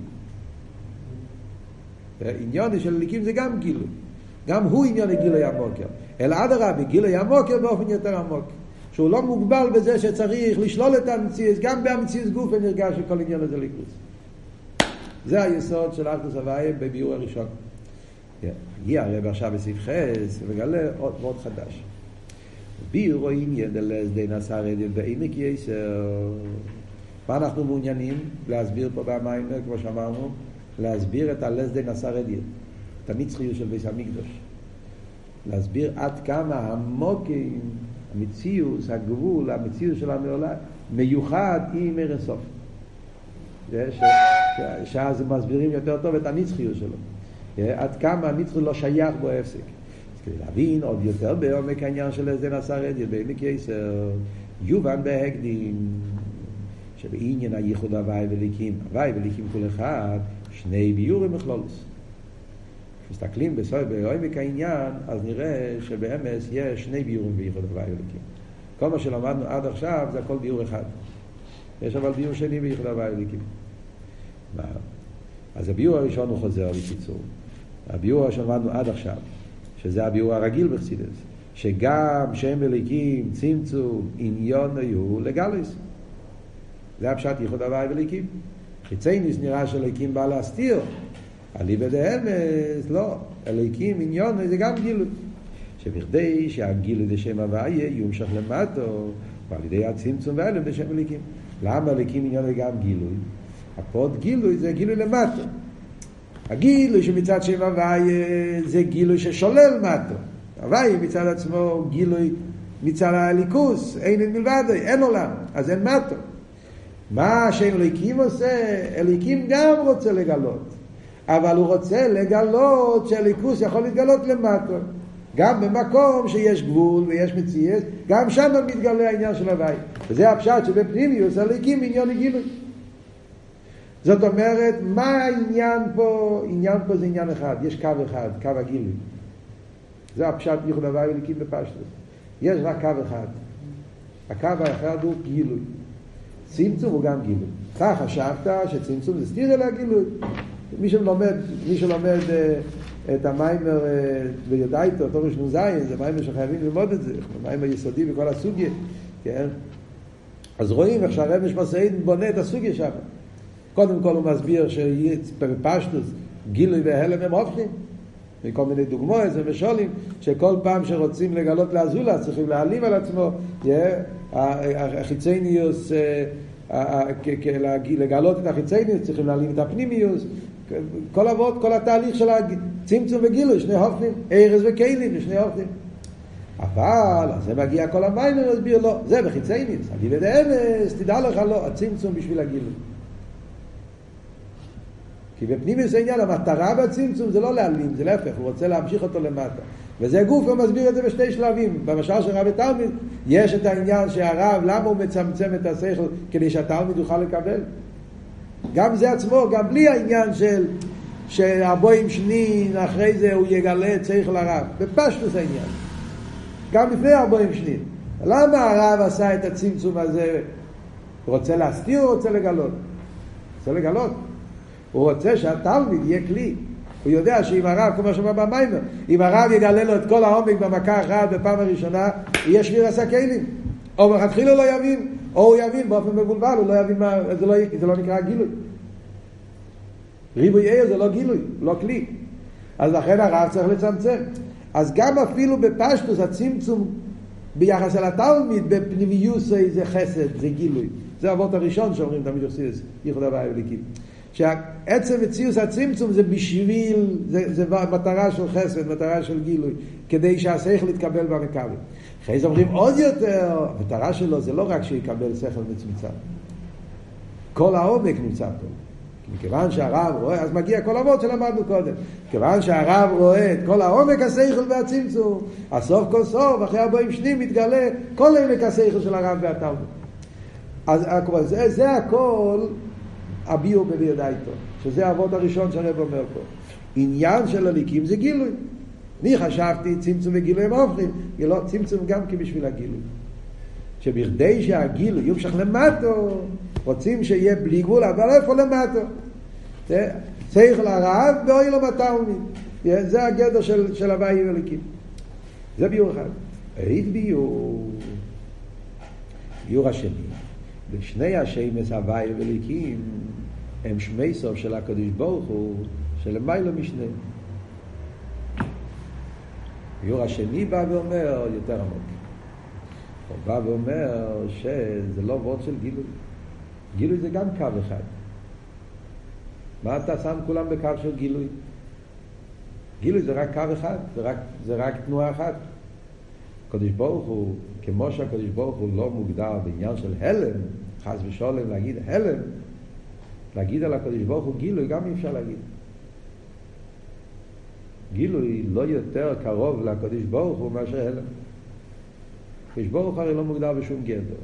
עניון של הליקים זה גם גילוי. גם הוא עניון גילוי המוקר. אלא אדרבה, גילוי המוקר באופן יותר עמוק. שהוא לא מוגבל בזה שצריך לשלול את המציאות, גם במציאות גוף ונרגש שכל עניין הזה ליכוס. זה היסוד של אחדוס הוויה בביאור הראשון. הגיע הרב עכשיו בסעיף חס ומגלה עוד מאוד חדש. ביאור עניין דלס די נסר רדיו בעמק יסר. מה אנחנו מעוניינים להסביר פה במים, כמו שאמרנו? להסביר את הלס די נסר רדיו, את הנצחיות של ביס המקדוש. להסביר עד כמה המוקים המציאוס, הגבול, המציאוס של המעולה, מיוחד עם ערן סוף. שאז מסבירים יותר טוב את הנצחיות שלו. עד כמה הנצחיות לא שייך בו הפסק. אז כדי להבין עוד יותר בעומק העניין של איזה נסר רדיו, בעמק יסר, יובן בהקדים, שבעניין הייחוד הוואי וליקים, הוואי וליקים כל אחד, שני ביורים מכלולוס. מסתכלים בעומק העניין, אז נראה שבאמס יש שני ביורים בייחוד הוואי אלוקים. כל מה שלמדנו עד עכשיו זה הכל ביור אחד. יש אבל ביור שני בייחוד הוואי אלוקים. אז הביור הראשון הוא חוזר בקיצור. הביור הראשון למדנו עד עכשיו, שזה הביור הרגיל בחסידס, שגם שם אליקים, צמצום, עניון היו לגליס. זה הפשט ייחוד הוואי אלוקים. חיצי ניס נראה שאליקים בא להסתיר. אליבא דאמס, לא, אליקים עניון זה גם גילוי. שבכדי שהגילוי דשם הוויה יומשך למטו, ועל ידי הצמצום והלם בשם אליקים. למה אליקים עניון זה גם גילוי? הפוד גילוי זה גילוי למטו. הגילוי שמצד שם הוויה זה גילוי ששולל מטו. הוויה מצד עצמו גילוי מצד הליכוס, אין מלבד, אין עולם, אז אין מטו. מה שאין אליקים עושה, אליקים גם רוצה לגלות. אבל הוא רוצה לגלות שהליכוס יכול להתגלות למטה. גם במקום שיש גבול ויש מציאס, גם שם מתגלה העניין של הוואי. וזה הפשט שבפנימיוס הליקים עניון גילוי. זאת אומרת, מה העניין פה? עניין פה זה עניין אחד, יש קו אחד, קו הגילוי. זה הפשט ייחוד הוואי וליקים בפשטוס. יש רק קו אחד. הקו האחד הוא גילוי. צמצום הוא גם גילוי. אתה חשבת שצמצום זה סתיר אלא גילוי. מי שלומד, מי שלומד uh, את המיימר uh, ויודע איתו, תורש נ"ז, זה מיימר שחייבים ללמוד את זה, מיימר יסודי בכל הסוגיה, כן? אז רואים איך שהרב משמעסיין בונה את הסוגיה שם. קודם כל הוא מסביר שבפשטוס גילוי והלם הם הופכים, מכל מיני דוגמאות ומשולים, שכל פעם שרוצים לגלות לאזולה צריכים להעלים על עצמו, החיצניוס, לגלות את החיצניוס צריכים להעלים את הפנימיוס, כל אבות, כל התהליך של הצמצום וגילוי, שני הופנים, ארז וכלים, שני הופנים. אבל, זה מגיע כל המים ומסביר לו, זה בחיצי ניץ, הגילוי דאמס, תדע לך לא, הצמצום בשביל הגילוי. כי בפנימיוס העניין, המטרה בצמצום זה לא להעלים, זה להפך, הוא רוצה להמשיך אותו למטה. וזה גוף, הוא מסביר את זה בשתי שלבים. במשל של רבי תלמיד, יש את העניין שהרב, למה הוא מצמצם את השכל? כדי שהתלמיד יוכל לקבל. גם זה עצמו, גם בלי העניין של שהבוים שנין, אחרי זה הוא יגלה צריך לרב. בפשטוס העניין. גם לפני הבוים שנין. למה הרב עשה את הצמצום הזה? רוצה להסתיר או רוצה לגלות? רוצה לגלות. הוא רוצה שהתלמיד יהיה כלי. הוא יודע שאם הרב, כמו שאומר במיימר, אם הרב יגלה לו את כל העומק במכה אחת בפעם הראשונה, יהיה שביר עשה כלים. או מלכתחילה לא יבין, או הוא יבין באופן מבולבל, הוא לא יבין מה, זה לא, זה לא נקרא גילוי. ריבוי עיר זה לא גילוי, לא כלי. אז לכן הרב צריך לצמצם. אז גם אפילו בפשטוס הצמצום ביחס אל התלמיד בפנימיוס זה חסד, זה גילוי. זה האבות הראשון שאומרים תמיד יחסידס, ייחוד הוואי וליקים. שעצם מציאוס הצמצום זה בשביל, זה, זה מטרה של חסד, מטרה של גילוי, כדי שהשכל יתקבל במקבל. אחרי זה אומרים עוד יותר, המטרה שלו זה לא רק שיקבל שכל מצומצם. כל העומק נמצא פה. מכיוון שהרב רואה, אז מגיע כל אבות שלמדנו קודם. כיוון שהרב רואה את כל העומק השכל והצמצום, הסוף כל סוף, אחרי ארבעים שנים מתגלה כל עמק השכל של הרב והתלמוד. אז זה, זה הכל הביאו בביודאיתו, שזה האבות הראשון שהרב אומר פה. עניין של הליקים זה גילוי. אני חשבתי צמצום וגילוי הם הופכים, לא, צמצום גם כבשביל הגילוי. שבכדי שהגילוי יומשך למטו, רוצים שיהיה בלי גבול, אבל איפה למטו? צריך לרעב ואוי לו בתלמיד. זה הגדר של, של הוואי וליקים. זה ביור אחד. אית ביור. ביור השני. ושני השמש הוואי וליקים הם שמי סוף של הקדוש ברוך הוא, שלמיילא משנה. ביור השני בא ואומר יותר עמוק. הוא בא ואומר שזה לא וורד של גילוי. גילוי זה גם קו אחד. מה אתה שם כולם בקו של גילוי? גילוי זה רק קו אחד, זה רק, זה רק תנועה אחת. הקדוש ברוך הוא, כמו שהקדוש ברוך הוא לא מוגדר בעניין של הלם, חס ושולם להגיד הלם, להגיד על הקדוש ברוך הוא גילוי גם אי אפשר להגיד. גילוי לא יותר קרוב לקדוש ברוך הוא מאשר הלם. הקדוש ברוך הרי לא מוגדר בשום גדר.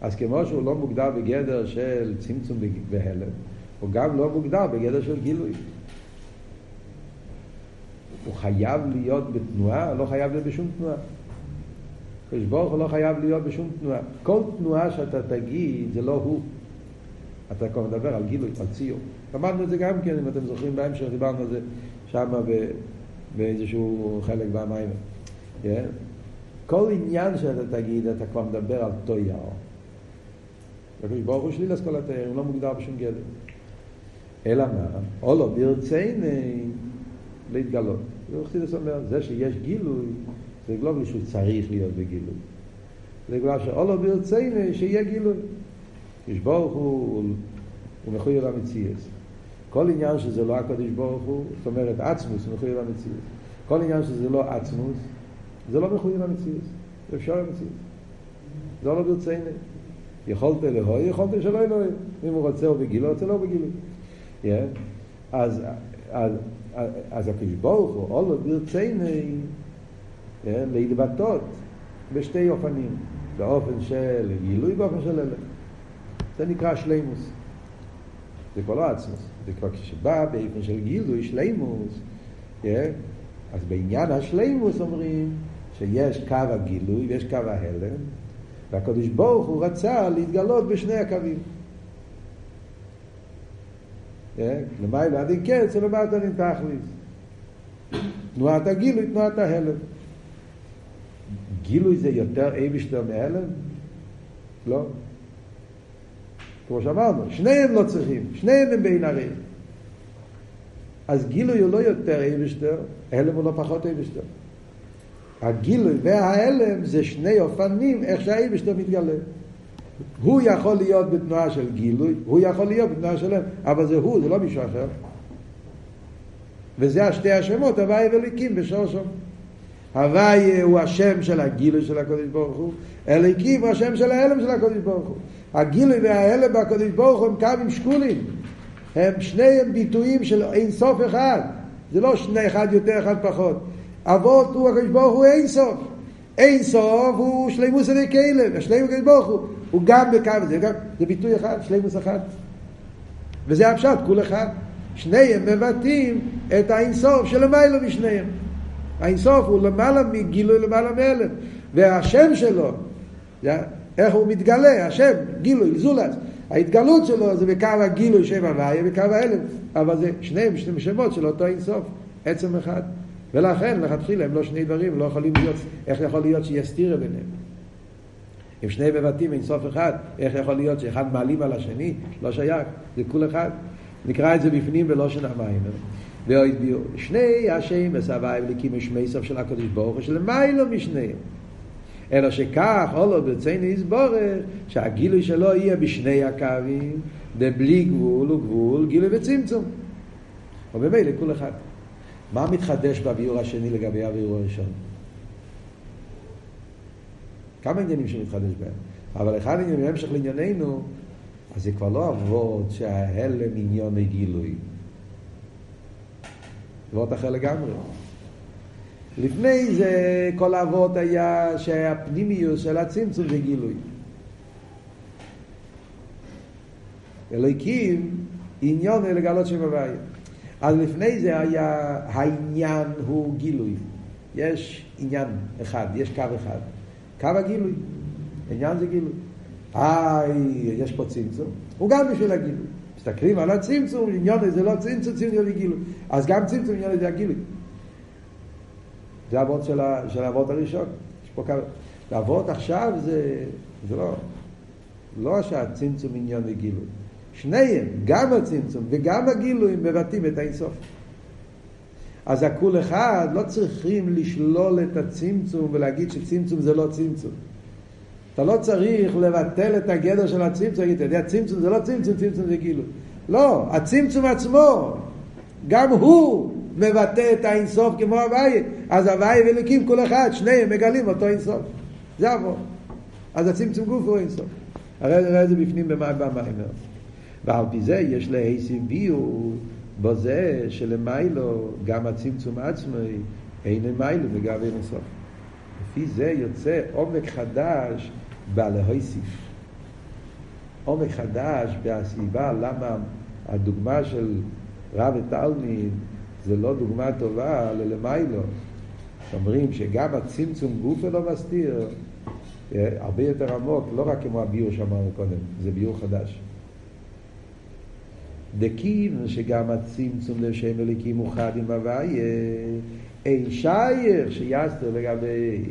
אז כמו שהוא לא מוגדר בגדר של צמצום והלם, הוא גם לא מוגדר בגדר של גילוי. הוא חייב להיות בתנועה, לא חייב להיות בשום תנועה. הקדוש ברוך הוא לא חייב להיות בשום תנועה. כל תנועה שאתה תגיד זה לא הוא. אתה כבר מדבר על גילוי, על ציור. למדנו את זה גם כן, אם אתם זוכרים בהמשך, דיברנו על זה שם באיזשהו חלק במים. Yeah. כן? כל עניין שאתה תגיד, אתה כבר מדבר על טויר. הקדוש ברוך הוא שליל כל התאר, הוא לא מוגדר בשום גדר. אלא מה? או לא ברצייני להתגלות. זה חסידס אומר, זה שיש גילוי, זה לא בגלל שהוא צריך להיות בגילוי. זה בגלל שאו לא ברצייני שיהיה גילוי. הקדוש ברוך הוא, הוא מחויב המציאס. כל עניין שזה לא הקדוש ברוך הוא, זאת אומרת עצמוס, הוא מחויב המציאס. כל עניין שזה לא עצמוס, זה לא מחויב המציאס. זה אפשר המציאס. זה לא ברצייני. יכולת אלוהי, יכולת שלא אלוהי. אם הוא רוצה הוא בגילו, רוצה לא בגילו. Yeah. אז, אז, אז הקדוש ברוך הוא, אולו ברצייני, yeah, להתבטאות בשתי אופנים. באופן של גילוי ובאופן של אלוהי. זה נקרא שלימוס. זה כבר לא עצמוס. זה כבר כשבא באופן של גילוי, שלימוס, yeah, אז בעניין השלימוס אומרים שיש קו הגילוי ויש קו ההלם, והקדוש ברוך הוא רצה להתגלות בשני הקווים. למעלה עד אין קץ ולמטה אין תכליס. תנועת הגילוי, תנועת ההלם. גילוי זה יותר אייבשטר מהלם? לא. כמו שאמרנו, שניהם לא צריכים, שניהם הם בין הרי. אז גילוי הוא לא יותר אייבשטר, הלם הוא לא פחות אייבשטר. הגילוי וההלם זה שני אופנים איך שהאיבשטר מתגלה. הוא יכול להיות בתנועה של גילוי, הוא יכול להיות בתנועה של הלם, אבל זה הוא, זה לא מישהו אחר. וזה השתי השמות, הוואי וליקים בשורשו. הוואי הוא השם של הגילוי של הקודש ברוך הוא, אליקים הוא השם של ההלם של הקודש ברוך הוא. הגילוי וההלם בקודש ברוך הוא הם קווים שקולים. הם שניהם ביטויים של אין סוף אחד. זה לא שני אחד יותר, אחד פחות. אבות הוא הקדוש ברוך הוא אין סוף. אין סוף הוא שלימוס עלי כלב, השלימוס הקדוש ברוך הוא. הוא גם בקו, זה, גם, זה ביטוי אחד, שלימוס אחד. וזה הפשט, כול אחד. שניהם מבטאים את האינסוף שלמעלה משניהם. האינסוף הוא למעלה מגילוי למעלה מאלף. והשם שלו, איך הוא מתגלה, השם, גילוי, זולס. ההתגלות שלו זה בקו הגילוי שם הוויה ובקו האלף. אבל זה שניהם, שני שמות של אותו אינסוף, עצם אחד. ולכן לכתחילה הם לא שני דברים, לא יכולים להיות, איך יכול להיות שיהיה סתירה ביניהם? אם שני מבטאים אין סוף אחד, איך יכול להיות שאחד מעלים על השני? לא שייך, זה כול אחד. נקרא את זה בפנים ולא שנה מים. שני השם מסבי וליקים שמי סוף של הקדוש ברוך הוא שלמיילו משניהם. אלא שכך, אולו ברצינו יסבורך, שהגילוי שלו יהיה בשני הקווים, בלי גבול הוא גבול גילוי וצמצום. ובמילא כל אחד. מה מתחדש בביור השני לגבי הביור הראשון? כמה עניינים שמתחדש בהם. אבל אחד העניינים, בהמשך לענייננו, אז זה כבר לא אבות שההלם עניון גילוי. אבות אחר לגמרי. לפני זה כל האבות היה שהפנימיוס של הצמצום זה גילוי. אלוהיקים עניון לגלות שם הוויה. אז לפני זה היה העניין הוא גילוי. יש עניין אחד, יש קו אחד. קו הגילוי. עניין זה גילוי. איי, יש פה צמצום. הוא גם בשביל הגילוי. מסתכלים על הצמצום, עניון זה לא צמצום, צמצום זה גילוי. אז גם צמצום עניון זה הגילוי. זה אבות של, של האבות הראשון. יש פה כמה... האבות עכשיו זה, זה לא, לא שהצמצום עניון וגילוי. שניהם, גם הצמצום וגם הגילוי, מבטאים את האינסוף. אז הכול אחד, לא צריכים לשלול את הצמצום ולהגיד שצמצום זה לא צמצום. אתה לא צריך לבטל את הגדר של הצמצום, אתה יודע, צמצום זה לא צמצום, צמצום זה גילוי. לא, הצמצום עצמו, גם הוא מבטא את האינסוף כמו הוויה. אז הוויה ואלוקים כל אחד, שניהם מגלים אותו אינסוף. זה עבור. אז הצמצום גוף הוא אינסוף. הרי נראה את זה בפנים במיימר. ועל פי זה יש להיסים ביור בזה שלמיילו גם הצמצום עצמי אין מיילו לגבי אינסוף. לפי זה יוצא עומק חדש בהלהוסיף. עומק חדש בהסיבה למה הדוגמה של רב ותלמיד זה לא דוגמה טובה ללמיילו. אומרים שגם הצמצום גוף לא מסתיר, אה, הרבה יותר עמוק, לא רק כמו הביור שאמרנו קודם, זה ביור חדש. דקים שגם הצמצום לשם אליקים הוא חד עם הוויה, אין שייך שיסתר לגבי,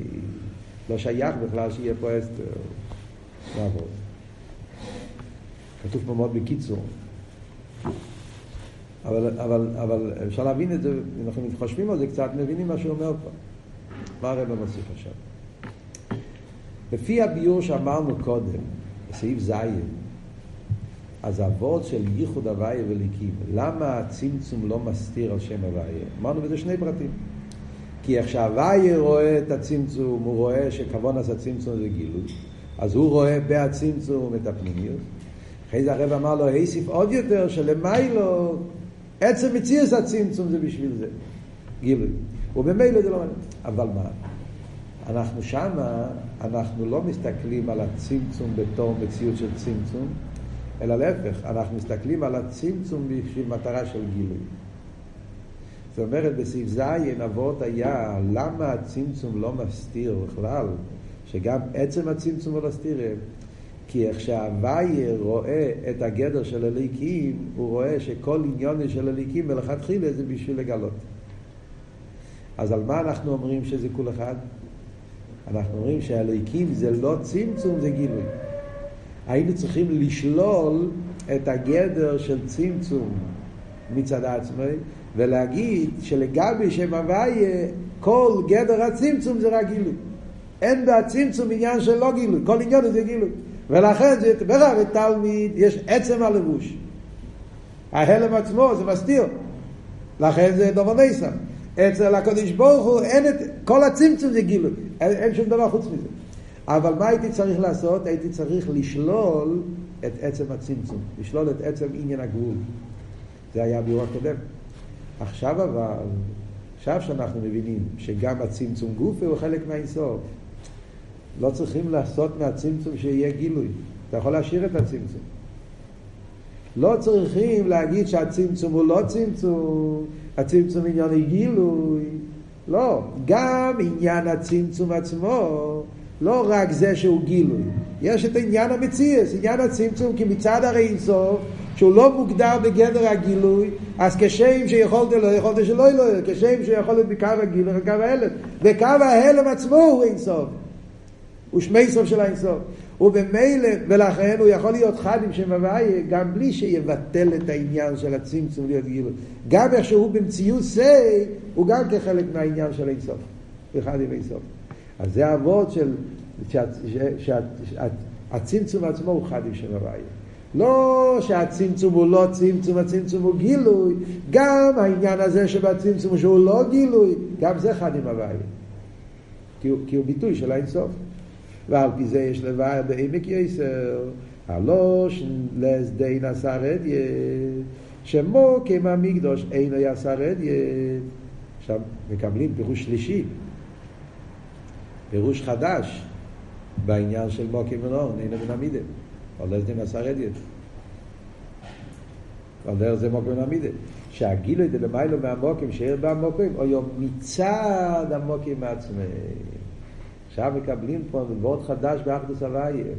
לא שייך בכלל שיהיה פה אסתר. כתוב פה מאוד בקיצור. אבל, אבל, אבל אפשר להבין את זה, אם אנחנו חושבים על זה קצת, מבינים מה שהוא אומר פה. מה הרב מוסיף עכשיו? לפי הביור שאמרנו קודם, בסעיף ז', אז הוורד של ייחוד הוויה וליקים, למה הצמצום לא מסתיר על שם הוויה? אמרנו בזה שני פרטים. כי איך שהוויה רואה את הצמצום, הוא רואה שכוון עשה צמצום זה גילוי, אז הוא רואה בהצמצום את הפנימיות. אחרי זה הרב אמר לו, היסיף עוד יותר, שלמיילו עצם מציאס הצמצום זה בשביל זה, גילוי. ובמילא זה לא מעניין. אבל מה? אנחנו שמה, אנחנו לא מסתכלים על הצמצום בתור מציאות של צמצום, אלא להפך, אנחנו מסתכלים על הצמצום בשביל מטרה של גילוי. זאת אומרת, בסעיף ז' אבות היה, למה הצמצום לא מסתיר בכלל, שגם עצם הצמצום לא מסתיר, כי איך שהוויה רואה את הגדר של הליקים, הוא רואה שכל עניון של הליקים מלכתחילה זה בשביל לגלות. אז על מה אנחנו אומרים שזה כול אחד? אנחנו אומרים שהליקים זה לא צמצום, זה גילוי. היינו צריכים לשלול את הגדר של צמצום מצד עצמי, ולהגיד שלגבי שם הוויה, כל גדר הצמצום זה רק גילוי. אין בהצמצום עניין של לא גילוי, כל עניין זה גילוי. ולכן זה ברר תלמיד, יש עצם הלבוש. ההלם עצמו זה מסתיר. לכן זה דובר ניסן. אצל הקדוש ברוך הוא אין את, כל הצמצום זה גילוי. אין, אין שום דבר חוץ מזה. אבל מה הייתי צריך לעשות? הייתי צריך לשלול את עצם הצמצום. לשלול את עצם עניין הגבול. זה היה הביאור הקודם. עכשיו אבל, עכשיו שאנחנו מבינים שגם הצמצום גוף הוא חלק מהאינסוף. לא צריכים לעשות מהצמצום שיהיה גילוי. אתה יכול להשאיר את הצמצום. לא צריכים להגיד שהצמצום הוא לא צמצום, הצמצום עניין היא גילוי. לא, גם עניין הצמצום עצמו, לא רק זה שהוא גילוי. יש את עניין המציאס, עניין הצמצום, כי מצד הרי אינסוף, שהוא לא מוגדר בגדר הגילוי, אז כשם שיכולת לא יכולת שלא לא, כשם שיכולת בקו הגילוי, בקו ההלם. וקו ההלם עצמו הוא אינסוף. הוא שמי סוף של האינסוף. ובמילא, ולכן הוא יכול להיות חד עם שם הוויה, גם בלי שיבטל את העניין של הצמצום להיות גילוי. גם איך שהוא במציאות זה, הוא גם כחלק מהעניין של האינסוף. אחד עם האינסוף. אז זה האבות של, שהצמצום עצמו הוא חד עם שם הוויה. לא שהצמצום הוא לא צמצום, הצמצום הוא גילוי, גם העניין הזה שבצמצום שהוא לא גילוי, גם זה חד עם הוויה. כי, כי הוא ביטוי של האינסוף. ועל פי זה יש לוויה בעמק יסר, הלוש לסדי נסע רדיה, שמו כמה מקדוש אינו יעשה רדיה. עכשיו מקבלים פירוש שלישי, פירוש חדש בעניין של מוקים ונורן, אינו מן המידה. דרך דין עשה רדיאט. על דרך זה מוקים ונמידה. שהגילוי דלמיילו מהמוקים, שאיר במוקים, או יום מצד המוקים מעצמם. עכשיו מקבלים פה מאוד חדש באחדוס הוויה.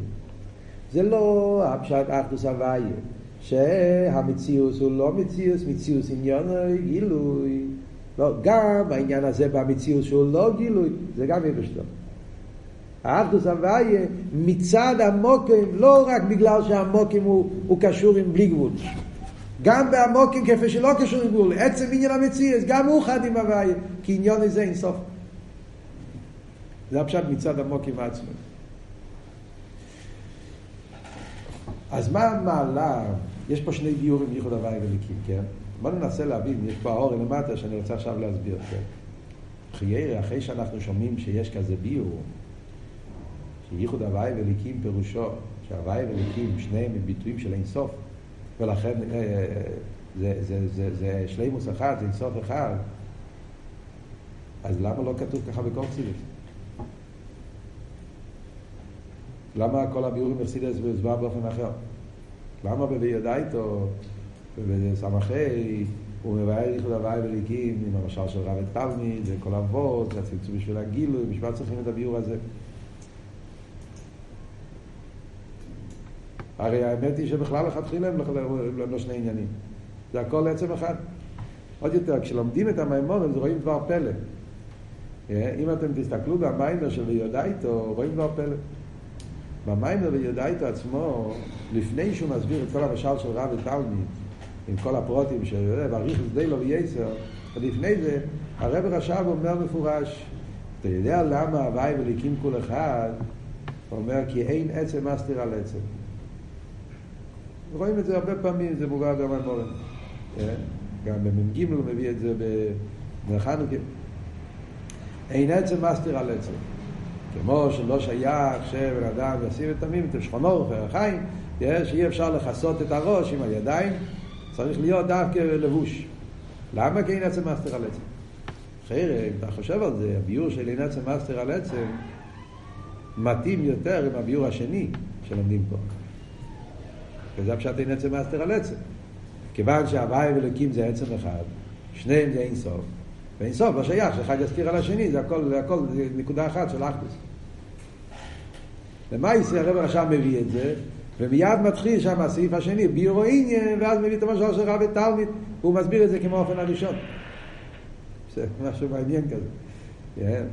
זה לא הפשט אחדוס הוויה, שהמציאוס הוא לא מציאוס, מציאוס עניין גילוי. לא, גם העניין הזה במציאוס שהוא לא גילוי, זה גם יבשתו. האחדוס הוויה מצד המוקים, לא רק בגלל שהמוקים הוא, הוא קשור עם בלי גבול. גם בעמוקים כפי שלא קשור עם גבול, עצם עניין המציאס, גם הוא חד עם הוויה, כי עניון הזה אין סוף. זה הפשט מצד עמוקים עצמם. אז מה המעלה? יש פה שני גיורים ייחוד הוויה וליקים, כן? בוא ננסה להבין, יש פה האור למטה שאני רוצה עכשיו להסביר, כן? חיירה, אחרי שאנחנו שומעים שיש כזה ביור, שייחוד הוואי וליקים פירושו, שהוואי וליקים שניהם הם ביטויים של אינסוף, ולכן אה, אה, זה, זה, זה, זה שלימוס אחד, זה אינסוף אחד, אז למה לא כתוב ככה בקורציליס? למה כל הביאורים מרסידס והוסבר באופן אחר? למה בביודאיתו ובסמכי הוא מבאר ייחוד הוואי וליקים עם המשל של רב תלמיד וכל אבות, זה הצמצום בשביל הגילוי, בשביל צריכים את הביאור הזה? הרי האמת היא שבכלל לכתחילה הם לא שני עניינים. זה הכל עצם אחד. עוד יותר, כשלומדים את המימורים, אז רואים דבר פלא. אה, אם אתם תסתכלו במיימר של ויודאיתו, רואים דבר פלא. במיימר ויודאיתו עצמו, לפני שהוא מסביר את כל המשל של רב ותלמיד, עם כל הפרוטים של ואריך שדה לו וייסר, ולפני זה, הרב רש"ב אומר מפורש, אתה יודע למה הוואי וליקים כל אחד, הוא אומר כי אין עצם מסתיר על עצם. רואים את זה הרבה פעמים, זה מובא גם על מורן. כן? גם במ"ג הוא מביא את זה בחנוכה. אין עצם מסתיר על עצם. כמו שלא שייך שבן אדם ישים את המים, את שכונו וחיים, שאי אפשר לכסות את הראש עם הידיים, צריך להיות דווקא לבוש. למה כי אין עצם מסתיר על עצם? אחרת, אם אתה חושב על זה, הביור של אין עצם מסתיר על עצם מתאים יותר עם הביור השני שלומדים פה. וזה הפשט אין עצם מאסתר על עצם. כיוון שהוואי ואלוקים זה עצם אחד, שניהם זה אין סוף, ואין סוף לא שייך שאחד יסתיר על השני, זה הכל, זה הכל זה נקודה אחת של אחדוס. למעשה הרב עכשיו מביא את זה, ומיד מתחיל שם הסעיף השני, ביורו עניין, ואז מביא את המשל של רבי תלמיד, הוא מסביר את זה כמו האופן הראשון. זה משהו מעניין כזה. כן.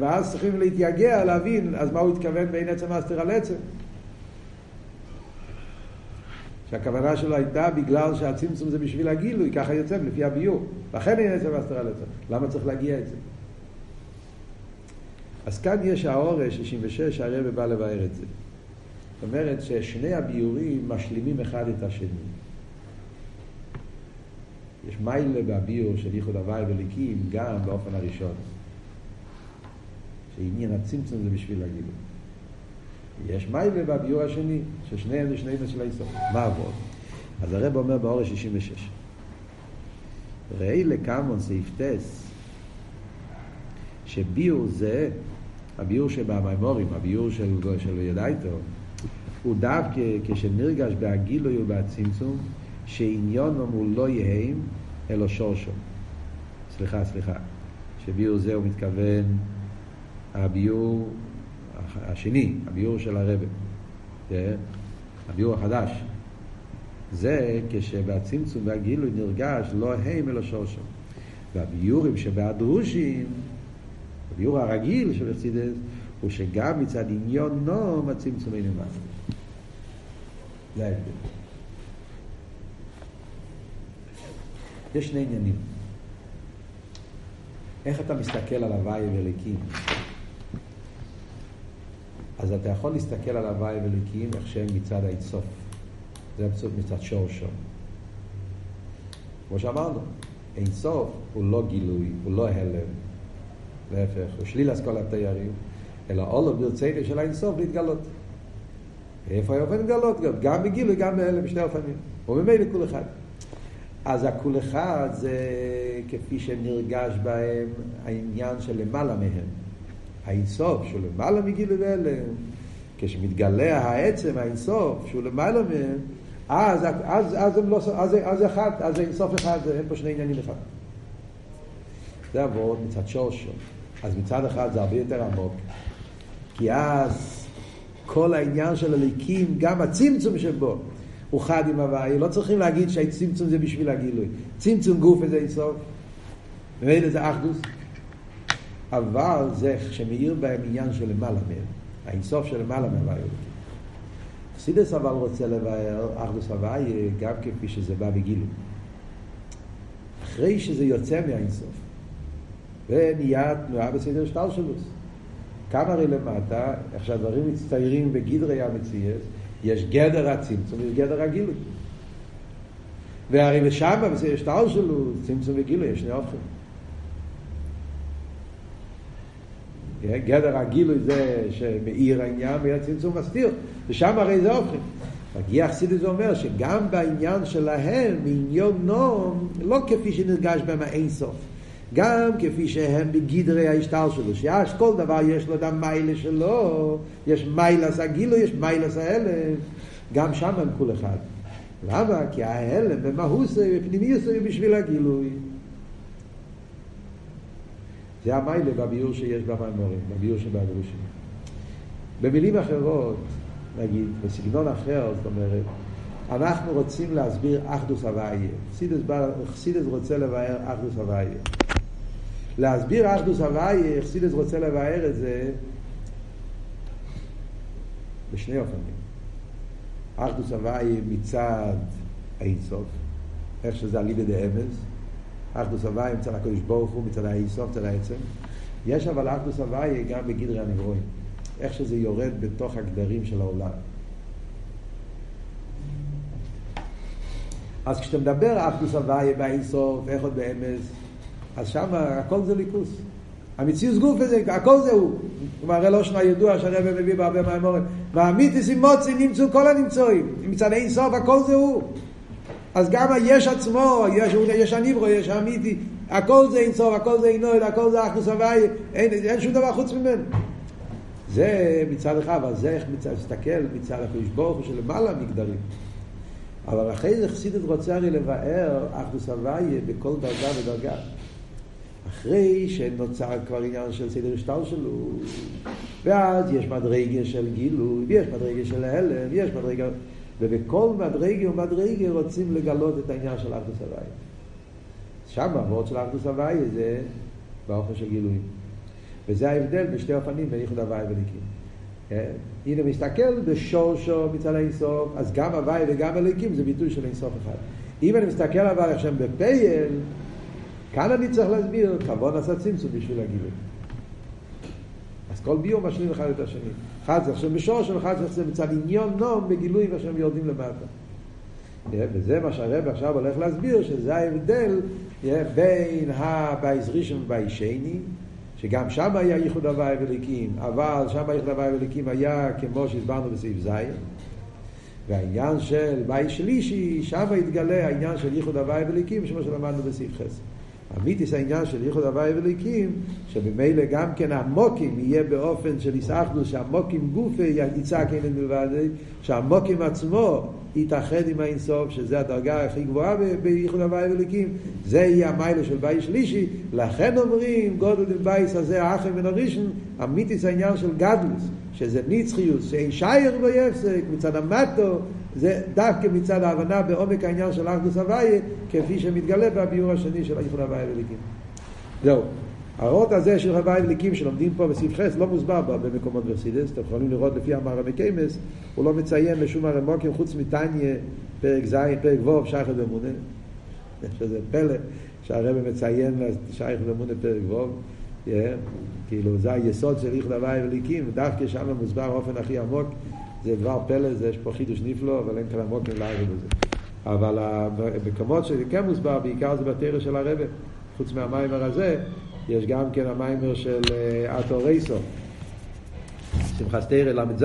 ואז צריכים להתייגע, להבין, אז מה הוא התכוון בין עצם מאסתר על עצם. שהכוונה שלו הייתה בגלל שהצמצום זה בשביל הגילוי, ככה יוצא לפי הביור. לכן אין עצם אסתרה לצם. למה צריך להגיע את זה? אז כאן יש האורש 66 הרב בא לבאר את זה. זאת אומרת ששני הביורים משלימים אחד את השני. יש מיילה בביור של ייחוד הוואי וליקים גם באופן הראשון. שעניין הצמצום זה בשביל הגילוי. יש מיילה בביור השני, ששניהם זה שני של האיסור. מה עבוד? אז הרב אומר באור 66. ראי לקמון סעיף טס, שביור זה, הביור שבמימורים, הביור של, של ידייתו, הוא דווקא כשנרגש בהגילוי ובצמצום, שעניון הוא לא יהם, אלא שורשו. סליחה, סליחה. שביור זה הוא מתכוון, הביור השני, הביור של הרבי? הביור החדש. זה כשבצמצום והגילוי נרגש לא הם אלא שורשם. והביורים שבהדרושים, הביור הרגיל של אכסידס, הוא שגם מצד עניון נום הצמצום אינו מעשה. זה ההבדל. יש שני עניינים. איך אתה מסתכל על הוואי ואליקים? אז אתה יכול להסתכל על הוואי וליקים איך שהם מצד האינסוף. זה פשוט מצד שורשו. כמו שאמרנו, אינסוף הוא לא גילוי, הוא לא הלם. להפך, הוא שליל אסכולת תיירים, אלא אולו ברצינו של האינסוף להתגלות. איפה היה אופן להתגלות? גם בגילוי, גם בהלם, בשני אופנים. וממילא כול אחד. אז הכול אחד זה כפי שנרגש בהם העניין של למעלה מהם. האינסוף שהוא למעלה מגילוי והלם, כשמתגלה העצם, האינסוף, שהוא למעלה מהם, אז, אז, אז, הם לא, אז, אז אחד, אז אינסוף אחד, אין פה שני עניינים אחד. זה עבוד מצד שורשו. אז מצד אחד זה הרבה יותר עמוק, כי אז כל העניין של הליקים, גם הצמצום שבו, הוא חד עם הוואי, לא צריכים להגיד שהצמצום זה בשביל הגילוי. צמצום גוף זה אינסוף, ומילא זה אחדוס, אבל זה שמאיר בהם עניין של למעלה מהם, האינסוף של למעלה מהוואי. חסידס אבל רוצה לבאר אחדוס הוואי גם כפי שזה בא בגילוי. אחרי שזה יוצא מהאינסוף, ונהיה תנועה בסדר שטר שלו. כאן הרי למטה, איך שהדברים מצטיירים בגדרי המציאס, יש גדר הצמצום יש גדר הגילוי. והרי ושם בסדר שטר שלו, צמצום וגילוי, יש שני אופן. גדר הגילוי זה שמאיר העניין והצמצום מסתיר, ושם הרי זה אופן. מגיע החסידס אומר שגם בעניין שלהם, מעניון נום, לא כפי שנרגש בהם האינסוף. גם כפי שהם בגדרי ההשתל שלו, שיש כל דבר יש לו את המיילה שלו, יש מיילס הגילו, יש מיילס ההלם, גם שם הם כול אחד. למה? כי ההלם במהוס בפנימיוס הוא בשביל הגילוי. זה המיילה בביור שיש במאמורים, בביור שבהדרושים. במילים אחרות, נגיד, בסגנון אחר, זאת אומרת, אנחנו רוצים להסביר אחדוס הוויה. חסידס רוצה לבאר אחדוס הוויה. להסביר אחדוס הוויה, חסידס רוצה לבאר את זה בשני אופנים. אחדוס הוויה מצד האינסוף, איך שזה אליבא דאמס, אחדוס הוויה מצד הקדוש ברוך הוא, מצד האינסוף, מצד העצם. יש אבל אחדוס הוויה גם בגדרי הנברואים, איך שזה יורד בתוך הגדרים של העולם. אז כשאתה מדבר אחדוס הוויה באינסוף, איך עוד באמס, אז שם הכל זה ליכוס. המציאוס גוף הזה, הכל זה הוא. כלומר, הרי לא שמה ידוע שהרבא מביא בהרבה מהאמורים. והמיתיס עם מוצי נמצאו כל הנמצואים. מצד אין סוף הכל זה הוא. אז גם היש עצמו, יש, יש הניברו, יש האמיתי, הכל זה אין סוף, הכל זה אינוי, הכל זה אחדוס הוואי, אין, אין שום דבר חוץ ממנו. זה מצד אחד, אבל זה איך מצד, תסתכל מצד הקדוש ברוך הוא שלמעלה מגדרים. אבל אחרי זה חסידת רוצה הרי לבאר אחדוס הוואי בכל דרגה ודרגה. אחרי שנוצר כבר עניין של סדר השטר שלו, ואז יש מדרגה של גילוי, ויש מדרגה של הלם, ויש מדרגה... ובכל מדרגה ומדרגה רוצים לגלות את העניין של אחדוס הוואי. שם המהות של אחדוס הוואי זה באופן של גילוי. וזה ההבדל בשתי אופנים בין ייחוד הוואי וליקים. כן? הנה מסתכל בשורשו מצד האינסוף, אז גם הוואי וגם הליקים זה ביטוי של אינסוף אחד. אם אני מסתכל אבל עכשיו בפייל, כאן אני צריך להסביר, כבוד עשה צמצום בשביל הגילוי. אז כל ביור משלים אחד את השני. אחד זה עכשיו בשורש, ואחד זה מצד עניון נום בגילוי ועכשיו יורדים למטה. וזה מה שהרב עכשיו הולך להסביר, שזה ההבדל בין הבייס ראשון ובייס שני, שגם שם היה ייחוד הוואי וליקים, אבל שם ייחוד הוואי וליקים היה כמו שהסברנו בסעיף ז', והעניין של בייס שלישי, שם התגלה העניין של ייחוד הוואי וליקים, כמו שלמדנו בסעיף חסר. אמיתיס העניין של ייחוד הוואי וליקים, שבמילא גם כן המוקים יהיה באופן של יסחדו, שהמוקים גופי יצעק אין מלבד, שהמוקים עצמו יתאחד עם האינסוף, שזה הדרגה הכי גבוהה בייחוד הוואי וליקים, זה יהיה המיילה של בית שלישי, לכן אומרים גודל בייס הזה האחר מן הראשון, אמיתיס העניין של גדלוס, שזה נצחיוס, שאין שייר לא יפסק, מצד המטו, זה דווקא מצד ההבנה בעומק העניין של אחדוס הוויה, כפי שמתגלה בביאור השני של איחוד הוויה וליקים. זהו. האות הזה של הוויה וליקים שלומדים פה בסעיף חס לא מוסבר במקומות ברסידס, אתם יכולים לראות לפי המארא מקיימס, הוא לא מציין לשום הרמוקים חוץ מתניה, פרק ז', פרק ו', שייכת במונה. שזה פלא שהרבא מציין שייכת במונה פרק ו', כאילו זה היסוד של איכד הוואי וליקים, ודווקא שם מוסבר באופן הכי עמוק, זה דבר פלא, זה יש פה חידוש נפלא, אבל אין כאן עמוק לערב בזה. אבל המקומות שזה כן מוסבר, בעיקר זה בתרא של הרבה, חוץ מהמיימר הזה, יש גם כן המיימר של אטו רייסו, שמחת תרא ל"ז,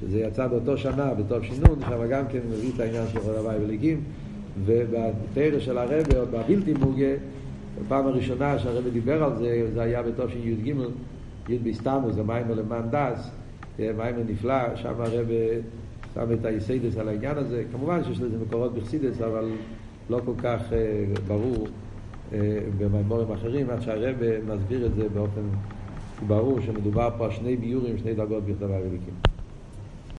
שזה יצא באותו שנה, בטוב שינון, שם גם כן מביא את העניין של הוואי וליקים, ובתרא של הרבה, עוד בבלתי מוגה, בפעם הראשונה שהרבא דיבר על זה, זה היה בתשי"ג, י' בסתמוס, זה מיימר למען דס, מיימר נפלא, שם הרבא שם את היסיידס על העניין הזה. כמובן שיש לזה מקורות בחסידס, אבל לא כל כך ברור במימורים אחרים, עד שהרבא מסביר את זה באופן ברור, שמדובר פה על שני ביורים, שני דרגות בכתבה וליקים.